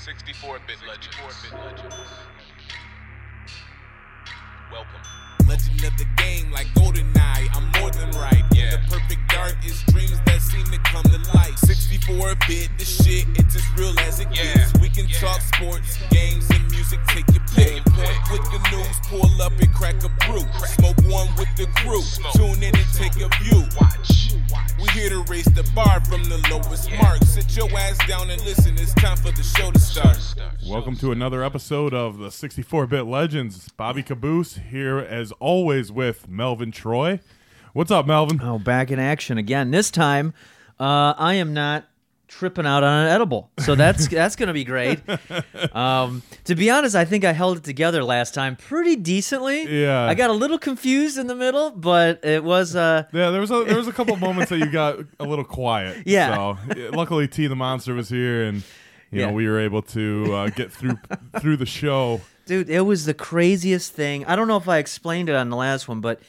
64-bit legends. Welcome. Legend of the game, like GoldenEye, I'm more than right. Yeah. The perfect dark is dreams that seem to come to life. 64 bit, the shit, it's as real as it Yeah. gets. We can Yeah. talk sports, games, and music. Take your pick. Point with the news, pull up and crack a brew. Smoke one with the crew. Smoke. Tune in and take a view. Watch. We here to raise the bar from the lowest mark. Sit your ass down and listen. It's time for the show to start. Welcome to another episode of the 64-bit Legends. Bobby Caboose here as always with Melvin Troy. What's up, Melvin? Oh, back in action again. This time, uh, I am not tripping out on an edible, so that's that's going to be great. Um, to be honest, I think I held it together last time pretty decently. Yeah. I got a little confused in the middle, but it was. Uh, Yeah, there was a there was a couple moments that you got a little quiet. Yeah. So luckily, T the Monster was here, and you Yeah. know we were able to uh, get through through the show. dude, it was the craziest thing. I don't know if I explained it on the last one, but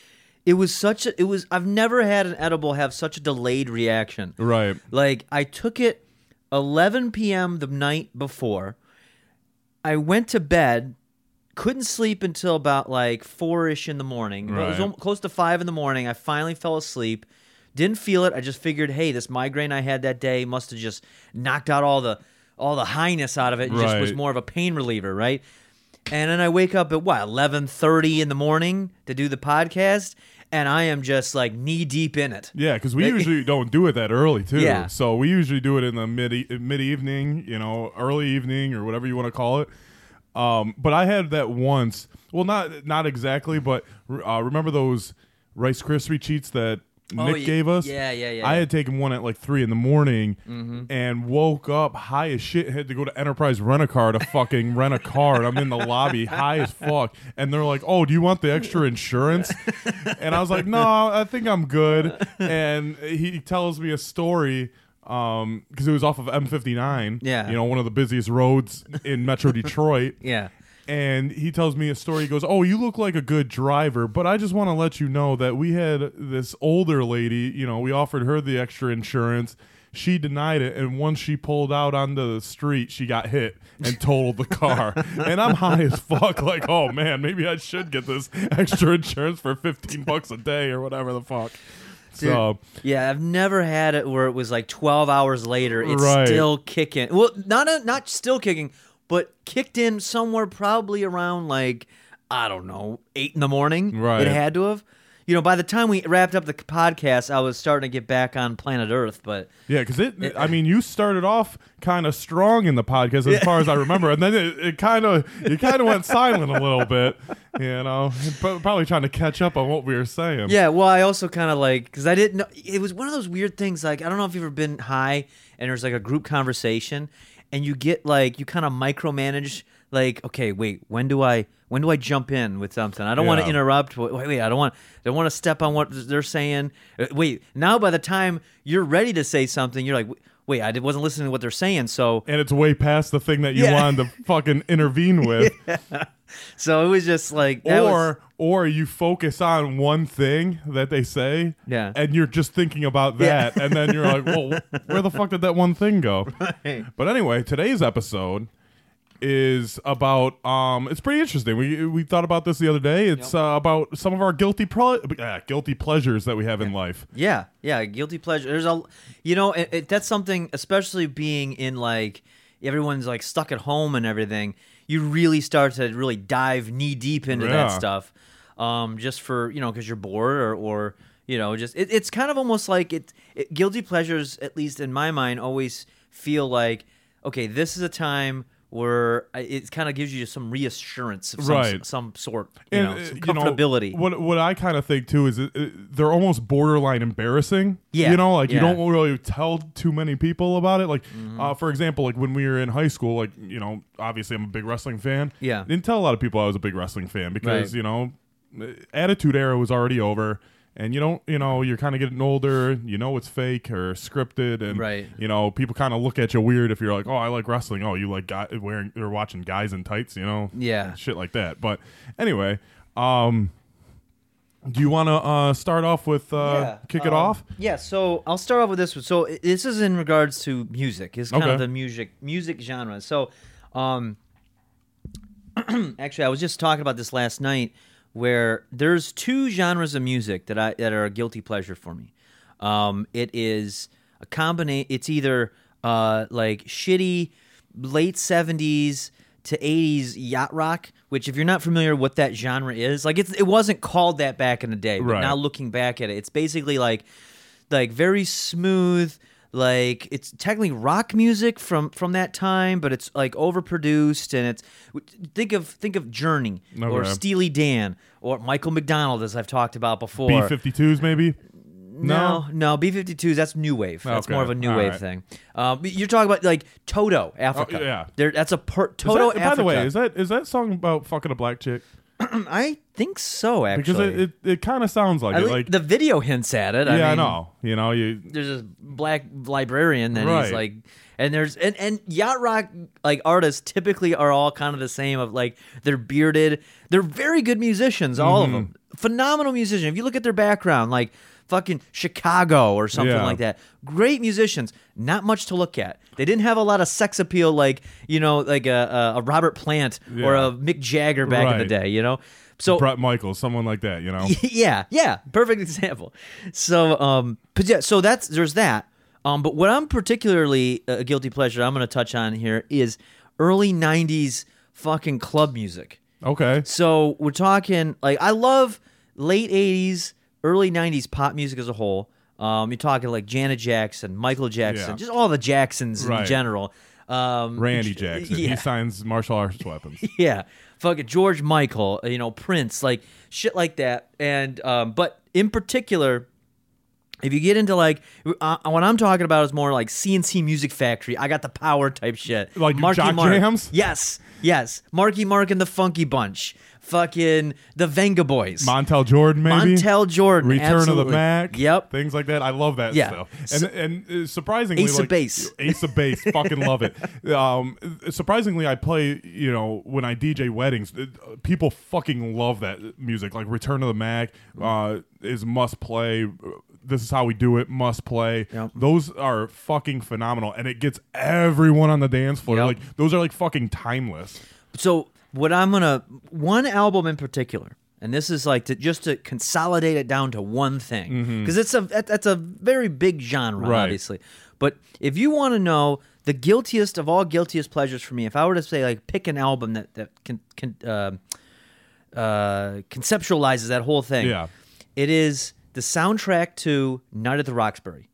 it was such a. It was. I've never had an edible have such a delayed reaction. Right. Like I took it 11 p.m. the night before. I went to bed, couldn't sleep until about like four ish in the morning. Right. It was Right. al- close to five in the morning. I finally fell asleep. Didn't feel it. I just figured, hey, this migraine I had that day must have just knocked out all the all the highness out of it. and Just was more of a pain reliever, right? And then I wake up at what 11:30 in the morning to do the podcast, and I am just like knee deep in it. Yeah, because we usually don't do it that early too. Yeah. So we usually do it in the mid mid evening, you know, early evening or whatever you want to call it. Um, but I had that once. Well, not not exactly, but uh, remember those Rice Krispie treats that Oh, Nick ye- gave us? yeah, yeah, yeah, I had taken one at like three in the morning Mm-hmm. and woke up high as shit. Had to go to Enterprise Rent a Car to fucking rent a car. And I'm in the lobby high as fuck. And they're like, "Oh, do you want the extra insurance?" And I was like, "No, I think I'm good." And he tells me a story um because it was off of M59 Yeah. you know one of the busiest roads in Metro Detroit Yeah. And he tells me a story. He goes, "Oh, you look like a good driver, but I just want to let you know that we had this older lady. You know, we offered her the extra insurance. She denied it, and once she pulled out onto the street, she got hit and totaled the car. and I'm high as fuck. Like, oh man, maybe I should get this extra insurance for 15 bucks a day or whatever the fuck." So Yeah, I've never had it where it was like 12 hours later, it's Right. still kicking. Well, not a, not still kicking, but kicked in somewhere probably around like I don't know, eight in the morning. Right. It had to have. You know, by the time we wrapped up the podcast, I was starting to get back on planet Earth. But Yeah, because it, I mean, you started off kind of strong in the podcast as far as I remember, and then it, it kind of, you kind of went silent a little bit, you know, probably trying to catch up on what we were saying. yeah, well, I also kind of like because I didn't know it was one of those weird things. Like I don't know if you've ever been high and there's like a group conversation, and you get like you kind of micromanage. Like, okay, wait, when do I when do I jump in with something? I don't want to interrupt. Wait, wait, I don't want I don't want to step on what they're saying. Uh, Wait, now by the time you're ready to say something, you're like, wait, I wasn't listening to what they're saying. So And it's way past the thing that you Yeah. wanted to fucking intervene with, so it was just like that was- or or you focus on one thing that they say, Yeah. and you're just thinking about Yeah. that, and then you're like, well, where the fuck did that one thing go? But anyway, today's episode is about um it's pretty interesting. We we thought about this the other day. It's uh, about some of our guilty pro- uh, guilty pleasures that we have in life. Yeah, yeah, guilty pleasure. There's a, you know, it, it, that's something, especially being in like everyone's like stuck at home and everything. You really start to really dive knee deep into Yeah. that stuff, um, just for you know because you're bored or or you know just it, it's kind of almost like it, it. Guilty pleasures, at least in my mind, always feel like okay, this is a time. Where it kind of gives you some reassurance of some, Right. some sort, you know, uh, some you know, comfortability. what what I kind of think too is it, it- they're almost borderline embarrassing. Yeah, you know, like you yeah. Mm-hmm. don't really tell too many people about it. Like, uh, for example, like when we were in high school, like you know, obviously I'm a big wrestling fan. Yeah. didn't tell a lot of people I was a big wrestling fan because Right. you know, Attitude Era was already over. And you don't, you know, you're kind of getting older. You know it's fake or scripted, and Right. you know people kind of look at you weird if you're like, "Oh, I like wrestling." Oh, you like guy wearing or watching guys in tights, you know? Yeah. shit like that. But anyway, um, do you want to uh, start off with uh, kick it um, off? Yeah, so I'll start off with this one. So this is in regards to music. It's kind Okay. of the music music genre. So Um, actually, I was just talking about this last night, where there's two genres of music that I that are a guilty pleasure for me. Um, it is a combination. It's either uh, like shitty late '70s to '80s yacht rock, which if you're not familiar with what that genre is, like it's it wasn't called that back in the day, but Right. now looking back at it, it's basically like like very smooth like it's technically rock music from from that time but it's like overproduced and it's think of think of journey or steely dan or michael mcdonald as i've talked about before B 52s, maybe? no, no, B52s. That's new wave. That's Okay. more of a new All wave right. thing. Um, you're talking about like Toto, Africa. Oh, yeah. there. That's a per, Toto. that- Africa. by the way, is that is that song about fucking a black chick? I think so. Actually, Because it, it, it kind of sounds like At it. Like the video hints at it. I yeah, I mean, know. You know, you there's a black librarian and he's Right. like and there's and, and yacht rock like artists typically are all kind of the same of like they're bearded they're very good musicians all Mm-hmm. of them phenomenal musician if you look at their background like fucking chicago or something Yeah. like that great musicians not much to look at they didn't have a lot of sex appeal like you know like a, a, robert plant or a mick jagger back in the day you know so Brett Michaels, someone like that. You know, yeah, yeah, perfect example. So, um, but yeah, so that's there's that. Um, but what I'm particularly a guilty pleasure I'm going to touch on here is early '90s fucking club music. okay, So we're talking like I love late '80s, early '90s pop music as a whole. Um, you're talking like Janet Jackson, Michael Jackson, Yeah. just all the Jacksons in Right. general. Um, Randy Jackson. Yeah. He signs martial arts weapons. yeah, fucking George Michael, you know Prince, like shit like that. And um, but in particular, if you get into like uh, what I'm talking about is more like C+C Music Factory. I got the power type shit. Like Jock Mark. Jams? Yes, yes. Marky Mark and the Funky Bunch. Fucking the Venga Boys. Montell Jordan, maybe. Montell Jordan. Return of the Mack. Yep. Things like that. I love that Yeah. stuff. So- And and uh, surprisingly, Ace of Base. Ace of Base. fucking love it. Um, surprisingly, I play. You know, when I DJ weddings, uh, people fucking love that music. Like Return of the Mack uh, is must play. This is how we do it. Must play. Yep. Those are fucking phenomenal, and it gets everyone on the dance floor. Yep. Like those are like fucking timeless. so what I'm gonna one album in particular, and this is like to just to consolidate it down to one thing because it's a that's a very big genre, Right. obviously. But if you want to know the guiltiest of all guiltiest pleasures for me, if I were to say like pick an album that that can, can uh, uh, conceptualizes that whole thing, Yeah. it is the soundtrack to Night at the Roxbury.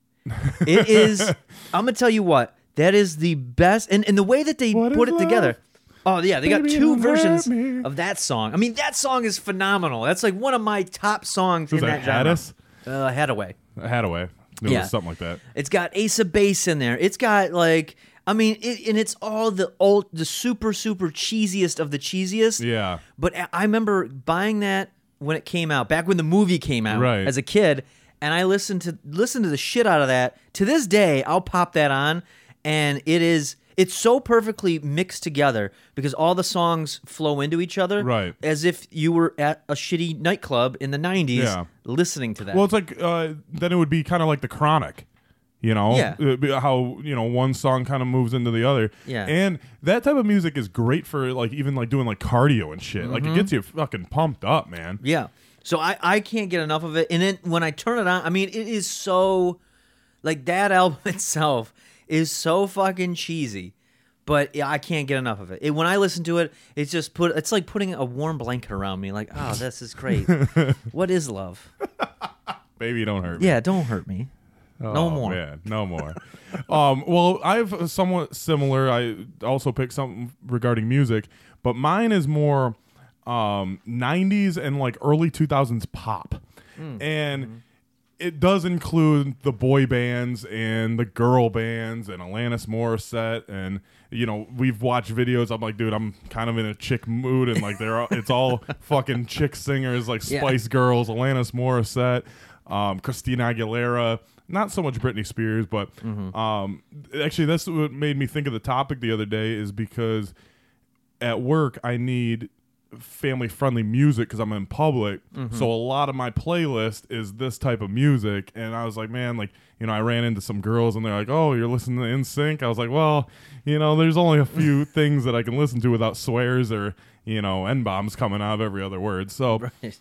It is. I'm gonna tell you what. That is the best, and, and the way that they What put it together. Oh yeah, they got Baby, two don't hurt versions me. of that song. I mean, that song is phenomenal. That's like one of my top songs Was in that that genre. Haddis? Uh, Haddaway. Haddaway. It Yeah. was something like that. It's got Ace of Base in there. It's got like, I mean, it, and it's all the old, the super super cheesiest of the cheesiest. Yeah. But I- I remember buying that when it came out, back when the movie came out Right. as a kid, and I listened to listened to the shit out of that. To this day, I'll pop that on, and it is it's so perfectly mixed together because all the songs flow into each other, Right. As if you were at a shitty nightclub in the '90s Yeah. listening to that. Well, it's like uh, then it would be kind of like the Chronic, you know, Yeah. Uh, how you know one song kind of moves into the other. Yeah. and that type of music is great for like even like doing like cardio and shit. Like it Mm-hmm. gets you fucking pumped up, man. Yeah. So I, I can't get enough of it. And then when I turn it on, I mean, it is so, like, that album itself is so fucking cheesy. But I can't get enough of it. it. When I listen to it, it's just put. It's like putting a warm blanket around me. Like, oh, this is great. what is love? Baby, don't hurt. me. Yeah, don't hurt me. no Oh, more. Man, no more. um, well, I have a somewhat similar. I also picked something regarding music, but mine is more um, 90s and like early 2000s pop. Hmm. And Mm-hmm. It does include the boy bands and the girl bands and Alanis Morissette. And, you know, we've watched videos. I'm like, dude, I'm kind of in a chick mood. And like, they're all, it's all fucking chick singers like Yeah. Spice Girls, Alanis Morissette, um, Christina Aguilera. Not so much Britney Spears, but um, actually, that's what made me think of the topic the other day. Is because at work I need family friendly music because I'm in public. Mm-hmm. So a lot of my playlist is this type of music. And I was like, man, like, you know, I ran into some girls and they're like, oh, you're listening to NSYNC? I was like, well, you know, there's only a few things that I can listen to without swears or, you know, N bombs coming out of every other word. So, Right.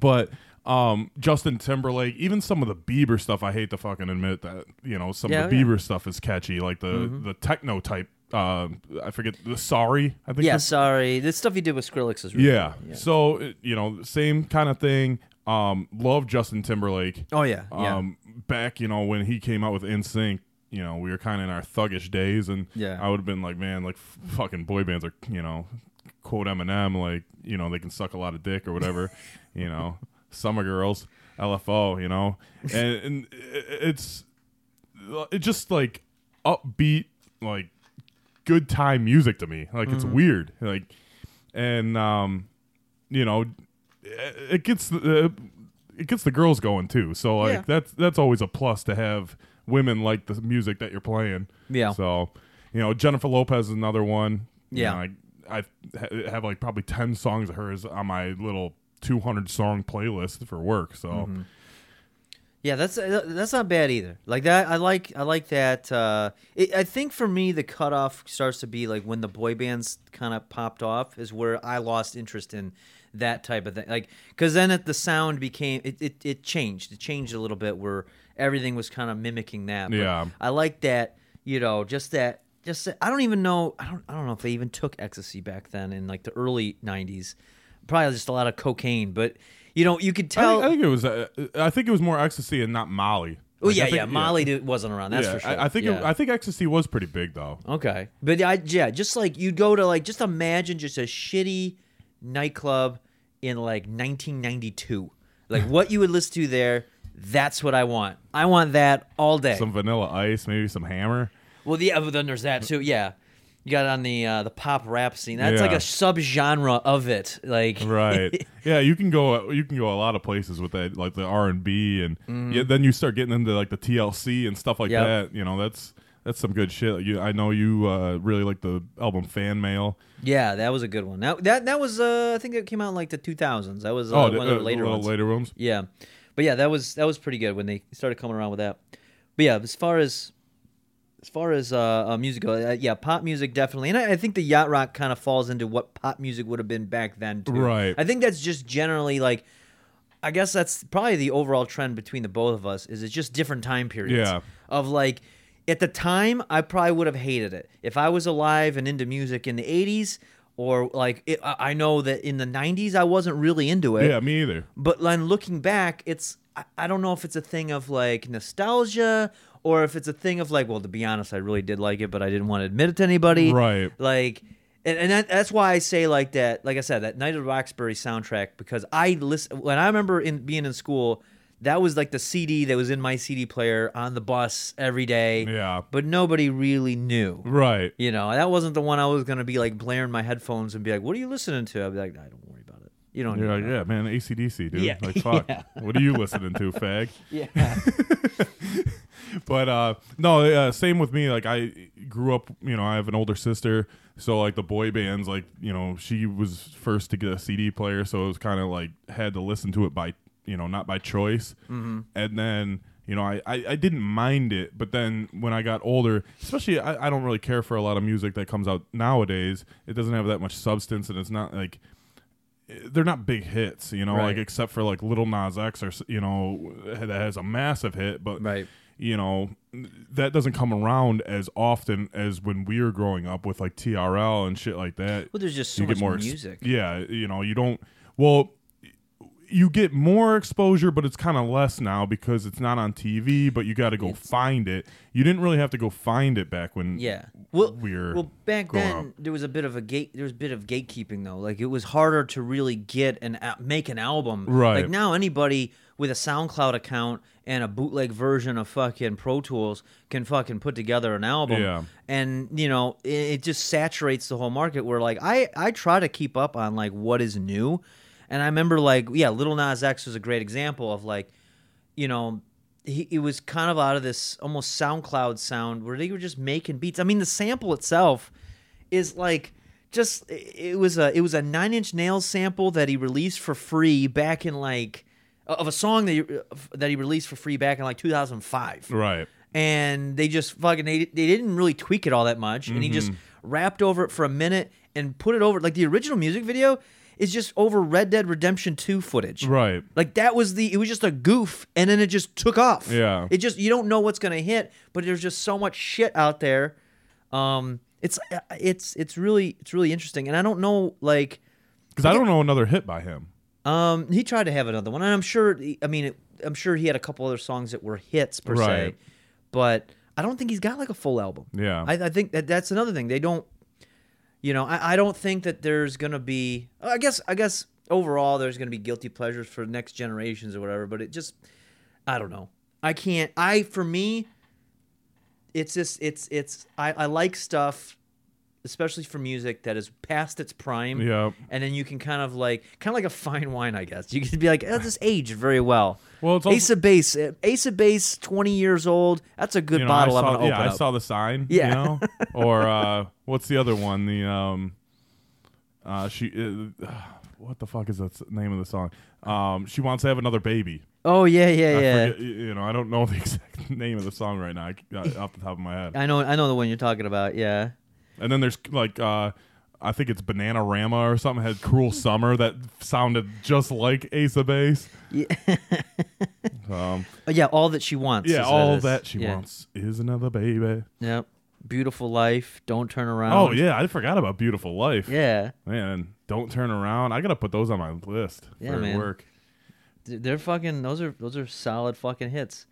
but um Justin Timberlake, even some of the Bieber stuff, I hate to fucking admit that, you know, some Yeah, of the yeah. Bieber stuff is catchy, like the the techno type uh I forget the sorry, I think Yeah, that's- sorry. The stuff you did with Skrillex is really yeah. So, it- you know, same kind of thing. Um love Justin Timberlake. Oh yeah, yeah. Um back, you know, when he came out with NSYNC, you know, we were kind of in our thuggish days and Yeah. I would have been like, man, like f- fucking boy bands are, you know, quote Eminem like, you know, they can suck a lot of dick or whatever, you know. Summer girls, LFO, you know. And, and it- it's it just like upbeat like good time music to me. Like Mm-hmm. it's weird. Like and um you know it it gets the it gets the girls going too. So like Yeah. that's that's always a plus to have women like the music that you're playing. Yeah. So, you know, Jennifer Lopez is another one. You Yeah. know, I I have like probably 10 songs of hers on my little 200 song playlist for work. So, Mm-hmm. Yeah, that's uh, that's not bad either. Like that, I like I like that. Uh, it, I think for me, the cutoff starts to be like when the boy bands kind of popped off, is where I lost interest in that type of thing. Like, because then it, the sound became it, it it changed. It changed a little bit where everything was kind of mimicking that. But Yeah. I like that. You know, just that. Just that, I don't even know. I don't. I don't know if they even took ecstasy back then in like the early '90s. Probably just a lot of cocaine, but you know, you could I tell. think, I think it was uh, I think it was more ecstasy and not Molly. Oh Like, yeah, think- yeah. Molly did, wasn't around. That's yeah, for sure. I, I think yeah. it, I think ecstasy was pretty big though. okay, but I, yeah, just like you'd go to like just imagine just a shitty nightclub in like 1992. Like what you would listen to there. That's what I want. I want that all day. Some vanilla ice, maybe some hammer. well, yeah, but then there's that too. Yeah, you got it on the uh, the pop rap scene. That's like Yeah. a subgenre of it. Like Right. yeah, you can go you can go a lot of places with that like the R&B and yeah, then you start getting into like the TLC and stuff like Yep. that, you know, that's that's some good shit. You I know you uh, really like the album Fan Mail. yeah, that was a good one. That that that was uh, I think it came out in like the 2000s. That was uh, oh, one of the uh, later little ones. later ones. Yeah, but yeah, that was that was pretty good when they started coming around with that. But yeah, as far as as far as uh, uh music goes, uh, yeah, pop music definitely, and I, I think the yacht rock kind of falls into what pop music would have been back then too. Right. I think that's just generally like. I guess that's probably the overall trend between the both of us is it's just different time periods. Yeah. Of like at the time I probably would have hated it. If I was alive and into music in the 80s or like it, I I know that in the 90s I wasn't really into it. Yeah, me either. But then looking back, it's I, I don't know if it's a thing of like nostalgia or if it's a thing of like, well, to be honest, I really did like it, but I didn't want to admit it to anybody. Right. Like, and, and that, that's why I say like that. Like I said, that Night of the Roxbury soundtrack because I listen when I remember in being in school. That was like the CD that was in my CD player on the bus every day. Yeah. But nobody really knew. Right. You know, that wasn't the one I was gonna be like blaring my headphones and be like, "What are you listening to?" I'd be like, "I don't worry about it. You don't." You're like, to know." yeah, man, ACDC, dude. Yeah, Like, fuck. yeah. What are you listening to, fag? Yeah. But uh no, uh, same with me. Like I grew up, you know, I have an older sister, so like the boy bands, like you know, she was first to get a CD player, so it was kind of like had to listen to it by, you know, not by choice. Mm-hmm. And then you know, I, I I didn't mind it, but then when I got older, especially I, I don't really care for a lot of music that comes out nowadays. It doesn't have that much substance, and it's not like they're not big hits, you know, Right. like except for like Lil Nas X or you know that has a massive hit, but Right. you know that doesn't come around as often as when we were growing up with like TRL and shit like that. Well, there's just so you much get more ex- music. yeah, you know, you don't. Well, you get more exposure, but it's kind of less now because it's not on TV. But you got to go find it. You didn't really have to go find it back when. Yeah. Well, we're well back growing then up. there was a bit of a gate. There was a bit of gatekeeping though. Like it was harder to really get and make an album. Right. Like now anybody with a SoundCloud account and a bootleg version of fucking Pro Tools can fucking put together an album. Yeah. And you know it, it just saturates the whole market. Where like I I try to keep up on like what is new, and I remember like yeah, Lil Nas X was a great example of like you know, he it was kind of out of this almost SoundCloud sound where they were just making beats. I mean, the sample itself is like just it was a it was a Nine Inch Nails sample that he released for free back in like of a song that he, that he released for free back in like 2005 Right. and they just fucking they, they didn't really tweak it all that much and he just Mm-hmm. rapped over it for a minute and put it over like the original music video is just over Red Dead Redemption 2 footage Right. like that was the it was just a goof and then it just took off Yeah. it just you don't know what's gonna hit but there's just so much shit out there um it's it's it's really it's really interesting and I don't know like Because I don't know another hit by him. um, he tried to have another one, and I'm sure. I mean, it, I'm sure he had a couple other songs that were hits per se, but I don't think he's got like a full album. Yeah. I, I think that that's another thing. They don't, you know, I, I don't think that there's gonna be. I guess I guess overall there's gonna be guilty pleasures for next generations or whatever. But it just, I don't know. I can't. I for me, it's just it's it's I, I like stuff especially for music that is past its prime Yep. and then you can kind of like kind of like a fine wine i guess you can be like oh, this aged very well Well, it's also- ace of base uh, ace of base 20 years old that's a good You know, bottle I i'm gonna yeah, open I saw the sign. Yeah. You know? or uh, what's the other one? The um, uh, she. Uh, what the fuck is the name of the song? Um, she wants to have another baby. oh yeah yeah I yeah forget- you know, I don't know the exact name of the song right now, I- uh, off the top of my head. i know i know the one you're talking about yeah And then there's like uh I think it's Bananarama or something had Cruel Summer that sounded just like Ace of Base. yeah Um, Oh, yeah all that she wants yeah, all is. that she Yeah. wants is another baby. yep beautiful life don't turn around Oh yeah, I forgot about Beautiful Life. yeah Man, don't turn around. I gotta put those on my list Yeah, for man. work. They're fucking those are those are solid fucking hits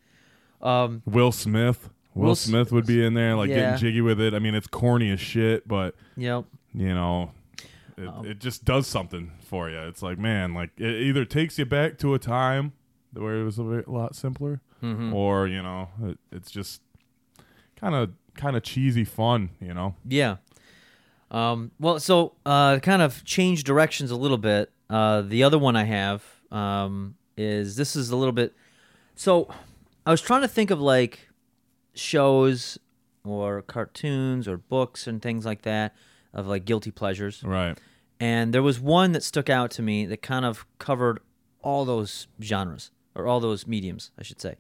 um Will Smith. Will, Will Smith would be in there, like Yeah. getting jiggy with it. I mean, it's corny as shit, but yep you know, it, Um, it just does something for you. It's like, man, like it either takes you back to a time where it was a lot simpler, Mm-hmm. or you know, it, it's just kind of kind of cheesy fun. You know, Yeah. Um, well, so uh, kind of change directions a little bit. Uh, the other one I have um, is this is a little bit. So I was trying to think of like shows or cartoons or books and things like that of like guilty pleasures. right? And there was one that stuck out to me that kind of covered all those genres or all those mediums, I should say.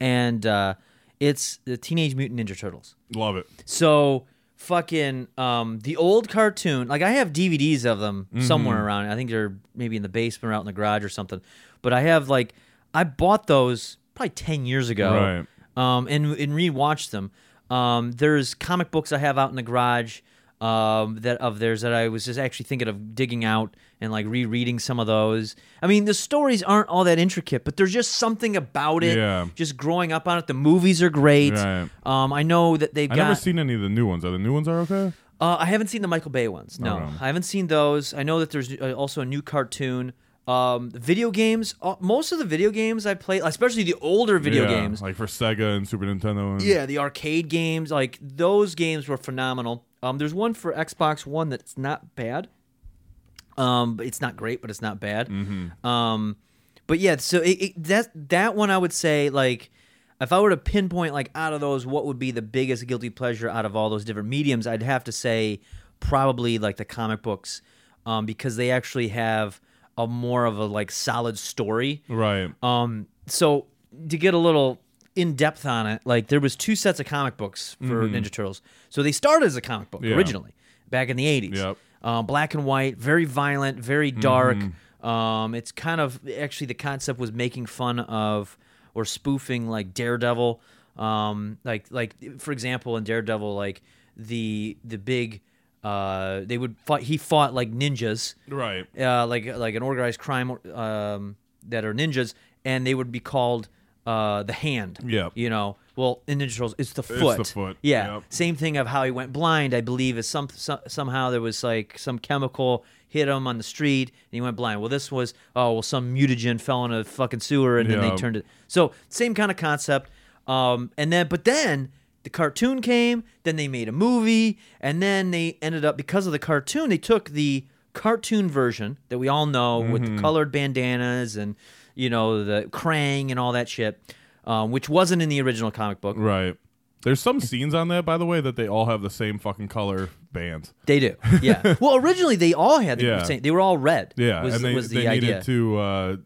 And uh, it's the Teenage Mutant Ninja Turtles. Love it. So fucking um the old cartoon, like I have DVDs of them Mm-hmm. somewhere around. I think they're maybe in the basement or out in the garage or something. But I have like I bought those probably ten years ago. Right. Um and and rewatched them. Um there's comic books I have out in the garage um that of theirs that I was just actually thinking of digging out and like rereading some of those. I mean the stories aren't all that intricate, but there's just something about it. Yeah. Just growing up on it. The movies are great. Right. Um I know that they've I got never seen any of the new ones. Are the new ones are okay? uh, I haven't seen the Michael Bay ones. No, Okay. I haven't seen those. I know that there's uh, also a new cartoon. Um, video games. Uh, most of the video games I play, especially the older video Yeah, games. like for Sega and Super Nintendo. And, Yeah, the arcade games, like those games were phenomenal. Um, there's one for Xbox One that's not bad. Um, it's not great, but it's not bad. Um, but yeah, so it, it, that that one I would say like if I were to pinpoint like out of those, what would be the biggest guilty pleasure out of all those different mediums? I'd have to say probably like the comic books, um, because they actually have a more of a like solid story. right. Um, so to get a little in depth on it, like there was two sets of comic books for Ninja Turtles. So they started as a comic book Mm-hmm. Yeah. originally back in the eighties. Yep. Um, black and white, very violent, very dark. Mm-hmm. Um, it's kind of actually the concept was making fun of or spoofing like Daredevil. Um, like like for example in Daredevil, like the the big uh, they would fight. He fought like ninjas Right. uh, like like an organized crime um, that are ninjas, and they would be called uh, the hand. Yeah, You know, well in Ninja Turtles, it's the It's foot. the foot, Yeah. yep. Same thing of how he went blind. I believe is some, some somehow there was like some chemical hit him on the street and he went blind. Well, this was oh well some mutagen fell in a fucking sewer and then they turned it. So same kind of concept. Um, and then but then. The cartoon came, then they made a movie, and then they ended up because of the cartoon, they took the cartoon version that we all know with Mm-hmm. the colored bandanas and you know the Krang and all that shit, um, which wasn't in the original comic book. Right. There's some scenes on that, by the way, that they all have the same fucking color bands. They do. Yeah. well, originally they all had the Yeah. same. They were all red. Yeah, Was, and they, was the they idea. needed to uh,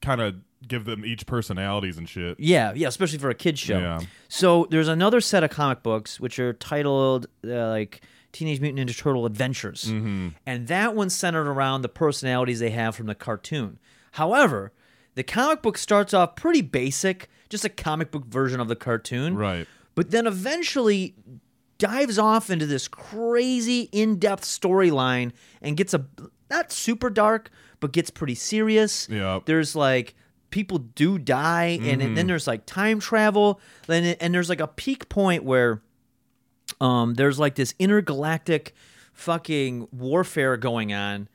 kind of give them each personalities and shit. Yeah, yeah, especially for a kids show. Yeah. So there's another set of comic books which are titled uh, like Teenage Mutant Ninja Turtle Adventures, Mm-hmm. and that one's centered around the personalities they have from the cartoon. However, the comic book starts off pretty basic, just a comic book version of the cartoon, Right. But then eventually dives off into this crazy in-depth storyline and gets a not super dark, but gets pretty serious. Yep. There's like people do die, and, and then there's like time travel, then and there's like a peak point where um there's like this intergalactic fucking warfare going on.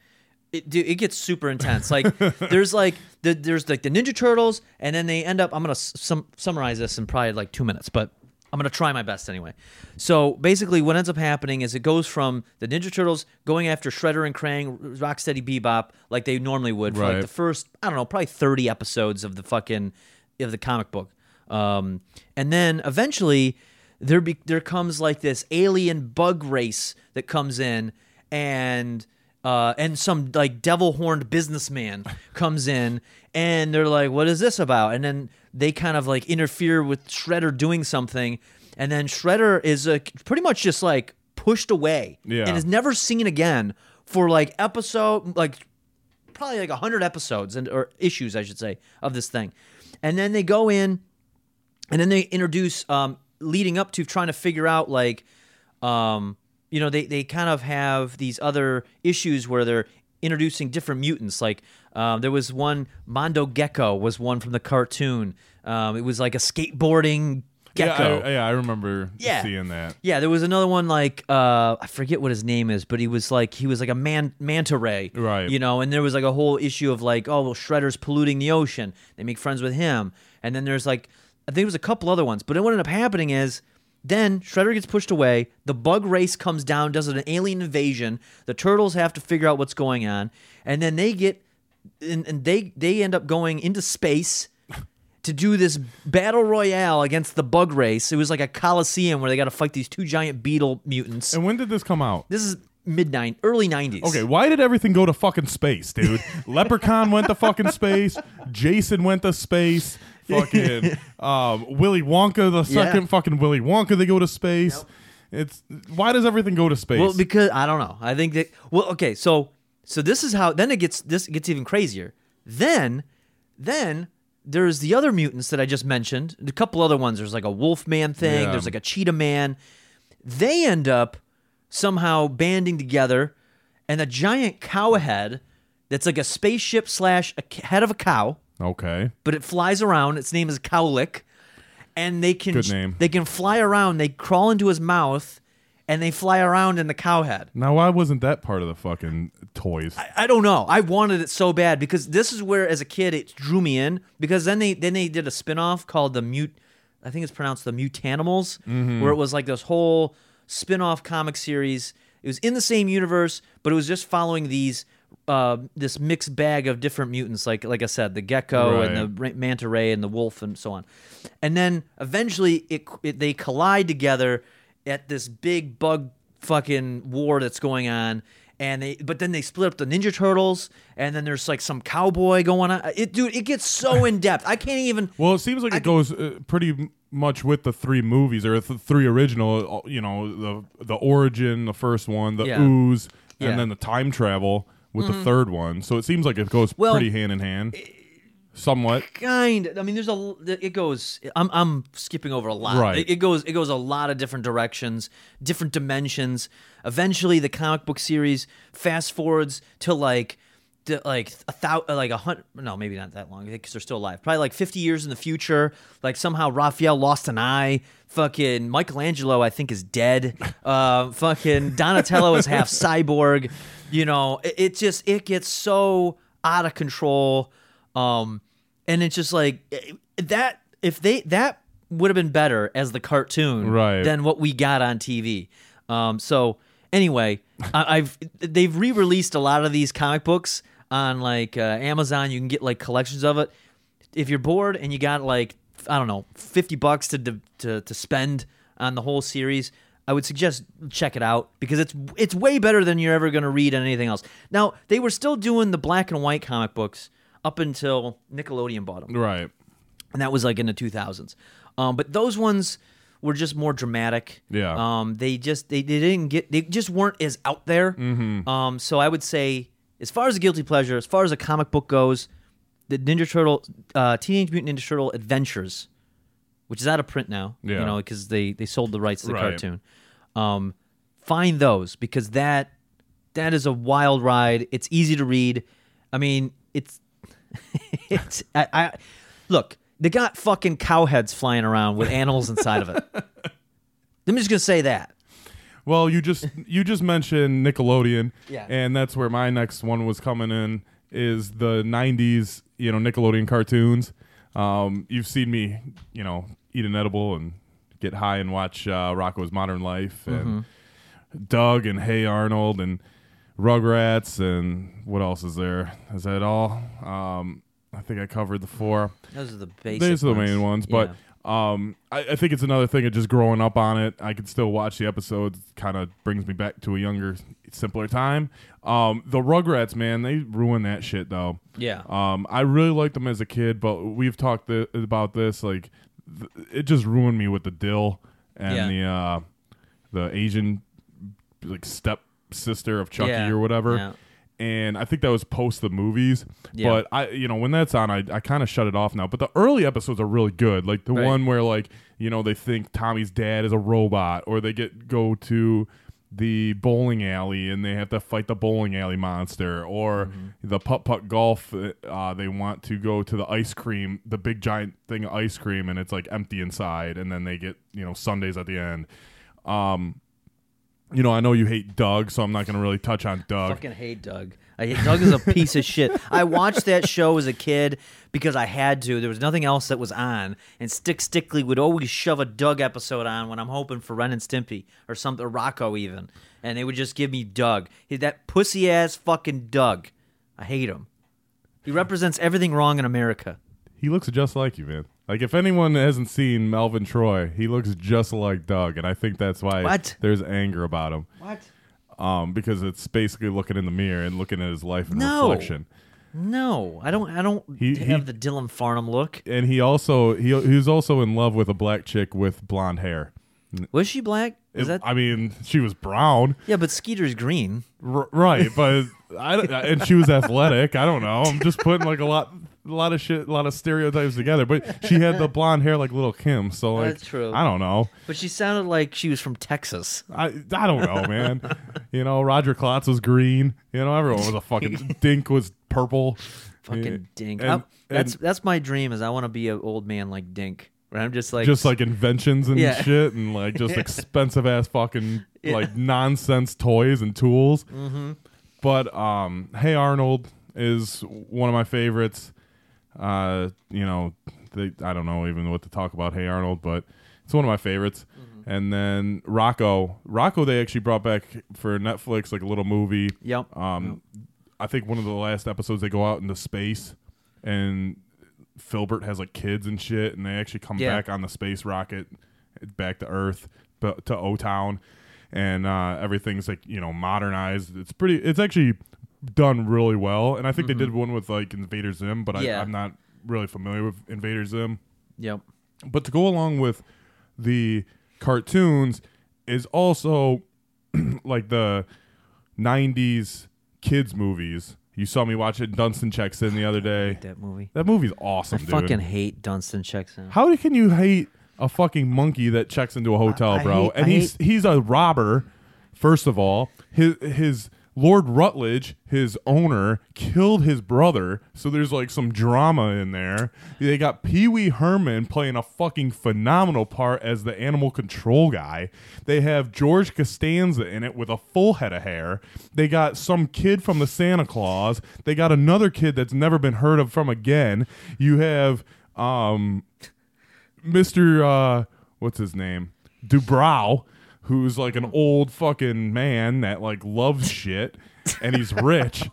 It, dude, it gets super intense. Like there's like the, there's like the Ninja Turtles, and then they end up. I'm gonna sum, summarize this in probably like two minutes, but I'm gonna try my best anyway. So basically, what ends up happening is it goes from the Ninja Turtles going after Shredder and Krang, Rocksteady Bebop, like they normally would for like Right. the first I don't know, probably 30 episodes of the fucking of the comic book, um, and then eventually there be, there comes like this alien bug race that comes in and uh, and some like devil horned businessman comes in and they're like what is this about and then they kind of like interfere with shredder doing something and then shredder is uh, pretty much just like pushed away Yeah. and is never seen again for like episode like probably like 100 episodes and or issues i should say of this thing and then they go in and then they introduce um, leading up to trying to figure out like um, you know they, they kind of have these other issues where they're introducing different mutants like um, there was one mondo gecko was one from the cartoon um, it was like a skateboarding gecko Yeah, I, yeah, I remember Yeah. seeing that. yeah, there was another one like uh, I forget what his name is, but he was like he was like a man manta ray, Right. You know, and there was like a whole issue of like, oh well, Shredder's polluting the ocean. They make friends with him, and then there's like I think it was a couple other ones. But what ended up happening is then Shredder gets pushed away. The bug race comes down, does an alien invasion. The turtles have to figure out what's going on, and then they get and, and they they end up going into space to do this battle royale against the bug race. It was like a coliseum where they got to fight these two giant beetle mutants. And when did this come out? This is mid nine early nineties. Okay, why did everything go to fucking space, dude? Leprechaun went to fucking space. Jason went to space. Fucking um, Willy Wonka, the second Yeah. fucking Willy Wonka, they go to space. It's why does everything go to space? Well, because I don't know. I think that well, okay, so so this is how then it gets this gets even crazier. Then then there's the other mutants that I just mentioned. A couple other ones. There's like a wolf man thing. Yeah. There's like a cheetah man. They end up somehow banding together, and a giant cow head that's like a spaceship slash a c- head of a cow. Okay, but it flies around. Its name is Cowlick, and they can Good name. they can fly around. They crawl into his mouth, and they fly around in the cow head. now why wasn't that part of the fucking toys? I don't know. I wanted it so bad because this is where, as a kid, it drew me in. Because then they then they did a spin-off called the Mute. I think it's pronounced the Mutanimals, mm-hmm. where it was like this whole spin-off comic series. It was in the same universe, but it was just following these uh, this mixed bag of different mutants. Like like I said, the gecko and the manta ray and the wolf and so on. And then eventually, it, it they collide together at this big bug fucking war that's going on and they but then they split up the ninja turtles and then there's like some cowboy going on it dude it gets so in depth i can't even Well, it seems like it goes uh, pretty much with the three movies or the three original. uh, You know, the the origin, the first one, the Yeah. ooze, Yeah. And then the time travel with the mm-hmm. third one. So it seems like it goes Well, pretty hand in hand, somewhat. kind i mean there's a it goes i'm i'm skipping over a lot. Right. it, it goes it goes a lot of different directions different dimensions. Eventually the comic book series fast forwards to like to like a thousand like a hundred no maybe not that long because they're still alive. Probably like 50 years in the future. Like somehow raphael lost an eye fucking michelangelo i think is dead uh fucking donatello is half cyborg you know it, it just it gets so out of control um, and it's just like eh, that if they that would have been better as the cartoon Right. than what we got on TV. Um, so anyway, I, I've they've re-released a lot of these comic books on like uh, Amazon. You can get like collections of it. If you're bored and you got like I don't know fifty bucks to to to spend on the whole series, I would suggest check it out because it's it's way better than you're ever going to read on anything else. Now they were still doing the black and white comic books up until Nickelodeon bought them Right. and that was like in the 2000s. Um, but those ones were just more dramatic. Yeah. Um, they just they, they didn't get they just weren't as out there. Mm-hmm. Um, so I would say, as far as a guilty pleasure, as far as a comic book goes, the Ninja Turtle, uh, Teenage Mutant Ninja Turtle Adventures, which is out of print now. Yeah. You know because they they sold the rights to the Right. cartoon. Um, find those because that that is a wild ride. It's easy to read. I mean, it's it's I, I look. They got fucking cow heads flying around with animals inside of it. I'm just gonna say that. Well, you just you just mentioned Nickelodeon, Yeah. and that's where my next one was coming in. Is the '90s, you know, Nickelodeon cartoons. Um, you've seen me, you know, eat an edible and get high and watch uh, Rocko's Modern Life and Doug and Hey Arnold and Rugrats and what else is there? Is that all? Um, I think I covered the four. Those are the basic. These are the ones. main ones, Yeah. Um, I, I think it's another thing of just growing up on it. I can still watch the episodes. Kind of brings me back to a younger, simpler time. Um, the Rugrats, man, they ruined that shit though. yeah, Um, I really liked them as a kid, but we've talked th- about this. Like, th- it just ruined me with the Dil and Yeah. the uh, the Asian like step sister of Chuckie Yeah. or whatever. Yeah. And I think that was post the movies, Yeah. but I, you know, when that's on, I, I kind of shut it off now. But the early episodes are really good, like the Right. one where like you know they think Tommy's dad is a robot, or they get go to the bowling alley and they have to fight the bowling alley monster, or Mm-hmm. the putt putt golf. Uh, they want to go to the ice cream, the big giant thing of ice cream, and it's like empty inside, and then they get you know Sundays at the end. Um, you know, I know you hate Doug, so I'm not going to really touch on Doug. fucking hate Doug. I hate Doug is a piece of shit. I watched that show as a kid because I had to. There was nothing else that was on, and Stick Stickly would always shove a Doug episode on when I'm hoping for Ren and Stimpy or something, or Rocko even, and they would just give me Doug. He- That pussy ass fucking Doug. I hate him. He represents everything wrong in America. He looks just like you, man. Like if anyone hasn't seen Melvin Troy, he looks just like Doug, and I think that's why What? there's anger about him. What? Um, because it's basically looking in the mirror and looking at his life in No. reflection. No, I don't. I don't He- have he- the Dylan Farnham look. And he also he he was also in love with a black chick with blonde hair. Was she black? Is that? I mean, she was brown, yeah, but Skeeter's green. R- right? But I and she was athletic. I don't know. I'm just putting like a lot. A lot of shit, a lot of stereotypes together, but she had the blonde hair like little Kim, so like That's true. I don't know. But she sounded like she was from Texas. I I don't know, man. you know, Roger Klotz was green. You know, everyone was a fucking Dink was purple. Fucking Yeah. Dink. And- I- that's and that's my dream. Is I want to be an old man like Dink. Where I'm just like just like inventions and Yeah. shit, and like just expensive ass fucking Yeah. like nonsense toys and tools. Mm-hmm. But um, Hey Arnold is one of my favorites. Uh, you know, they, I don't know even what to talk about Hey Arnold, but it's one of my favorites. Mm-hmm. And then Rocko, Rocko, they actually brought back for Netflix like a little movie. Yep. Um, I think one of the last episodes they go out into space, and Filburt has like kids and shit, and they actually come Yeah. back on the space rocket back to Earth, but to O Town, and uh, everything's like you know modernized. It's pretty. It's actually done really well, and I think they did one with like Invader Zim, but Mm-hmm. Yeah. I, I'm not really familiar with Invader Zim. Yep. But to go along with the cartoons is also like the 90s kids movies. You saw me watch it. Dunston checks in the other day. That movie. That movie's awesome, I dude. fucking hate Dunston checks in. How can you hate a fucking monkey that checks into a hotel, I- I bro? hate- and I he's he's a robber. First of all, his his Lord Rutledge, his owner, killed his brother. So there's like some drama in there. They got Pee Wee Herman playing a fucking phenomenal part as the animal control guy. They have George Costanza in it with a full head of hair. They got some kid from the Santa Claus. They got another kid that's never been heard of from again. You have um Mr. Uh, what's his name? Dubrow, who's like an old fucking man that like loves shit and he's rich.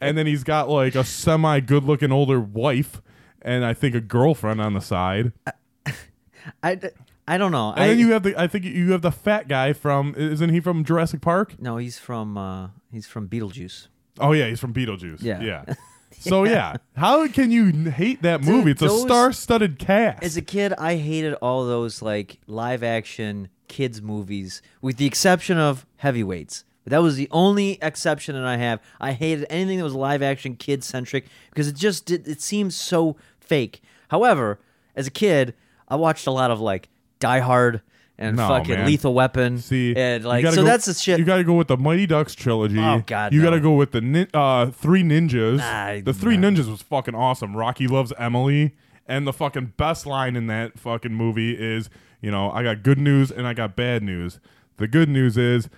And then he's got like a semi good looking older wife and I think a girlfriend on the side. I, I don't know. And I, then you have the I think you have the fat guy from isn't he from Jurassic Park? no, he's from uh, he's from Beetlejuice. Oh yeah, he's from Beetlejuice. Yeah. Yeah. So yeah, how can you hate that movie? It's a those- star-studded cast. As a kid, I hated all those like live action kids movies, with the exception of Heavyweights. That was the only exception that I have. I hated anything that was live action kid centric because it just did, it seemed so fake. However, as a kid, I watched a lot of like Die Hard and No, fucking man. Lethal Weapon. See, and you like gotta so go- that's the shit. You got to go with the Mighty Ducks trilogy. Oh, God, You no. got to go with the nin- uh, Three Ninjas. Nah, the Three no. Ninjas was fucking awesome. Rocky loves Emily, and the fucking best line in that fucking movie is, you know, I got good news and I got bad news. The good news is.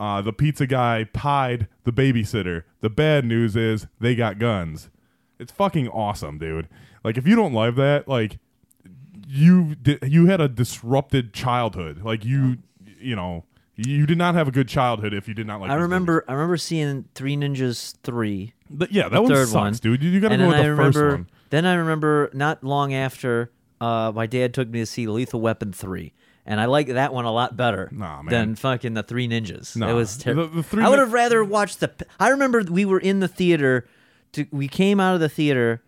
Uh, the pizza guy pied the babysitter. The bad news is they got guns. It's fucking awesome, dude. Like if you don't love that, like you you had a disrupted childhood. Like you you know you did not have a good childhood if you did not like. I remember I remember seeing Three Ninjas three. movies. But yeah, that the one third sucks, one. dude. You, you got to go with I the first one. Then I remember not long after, uh, my dad took me to see Lethal Weapon three, and I like that one a lot better Nah, than fucking the Three Ninjas. Nah. It was terrible. The- the I would Nin- have rather watched the. I remember we were in the theater. To, we came out of the theater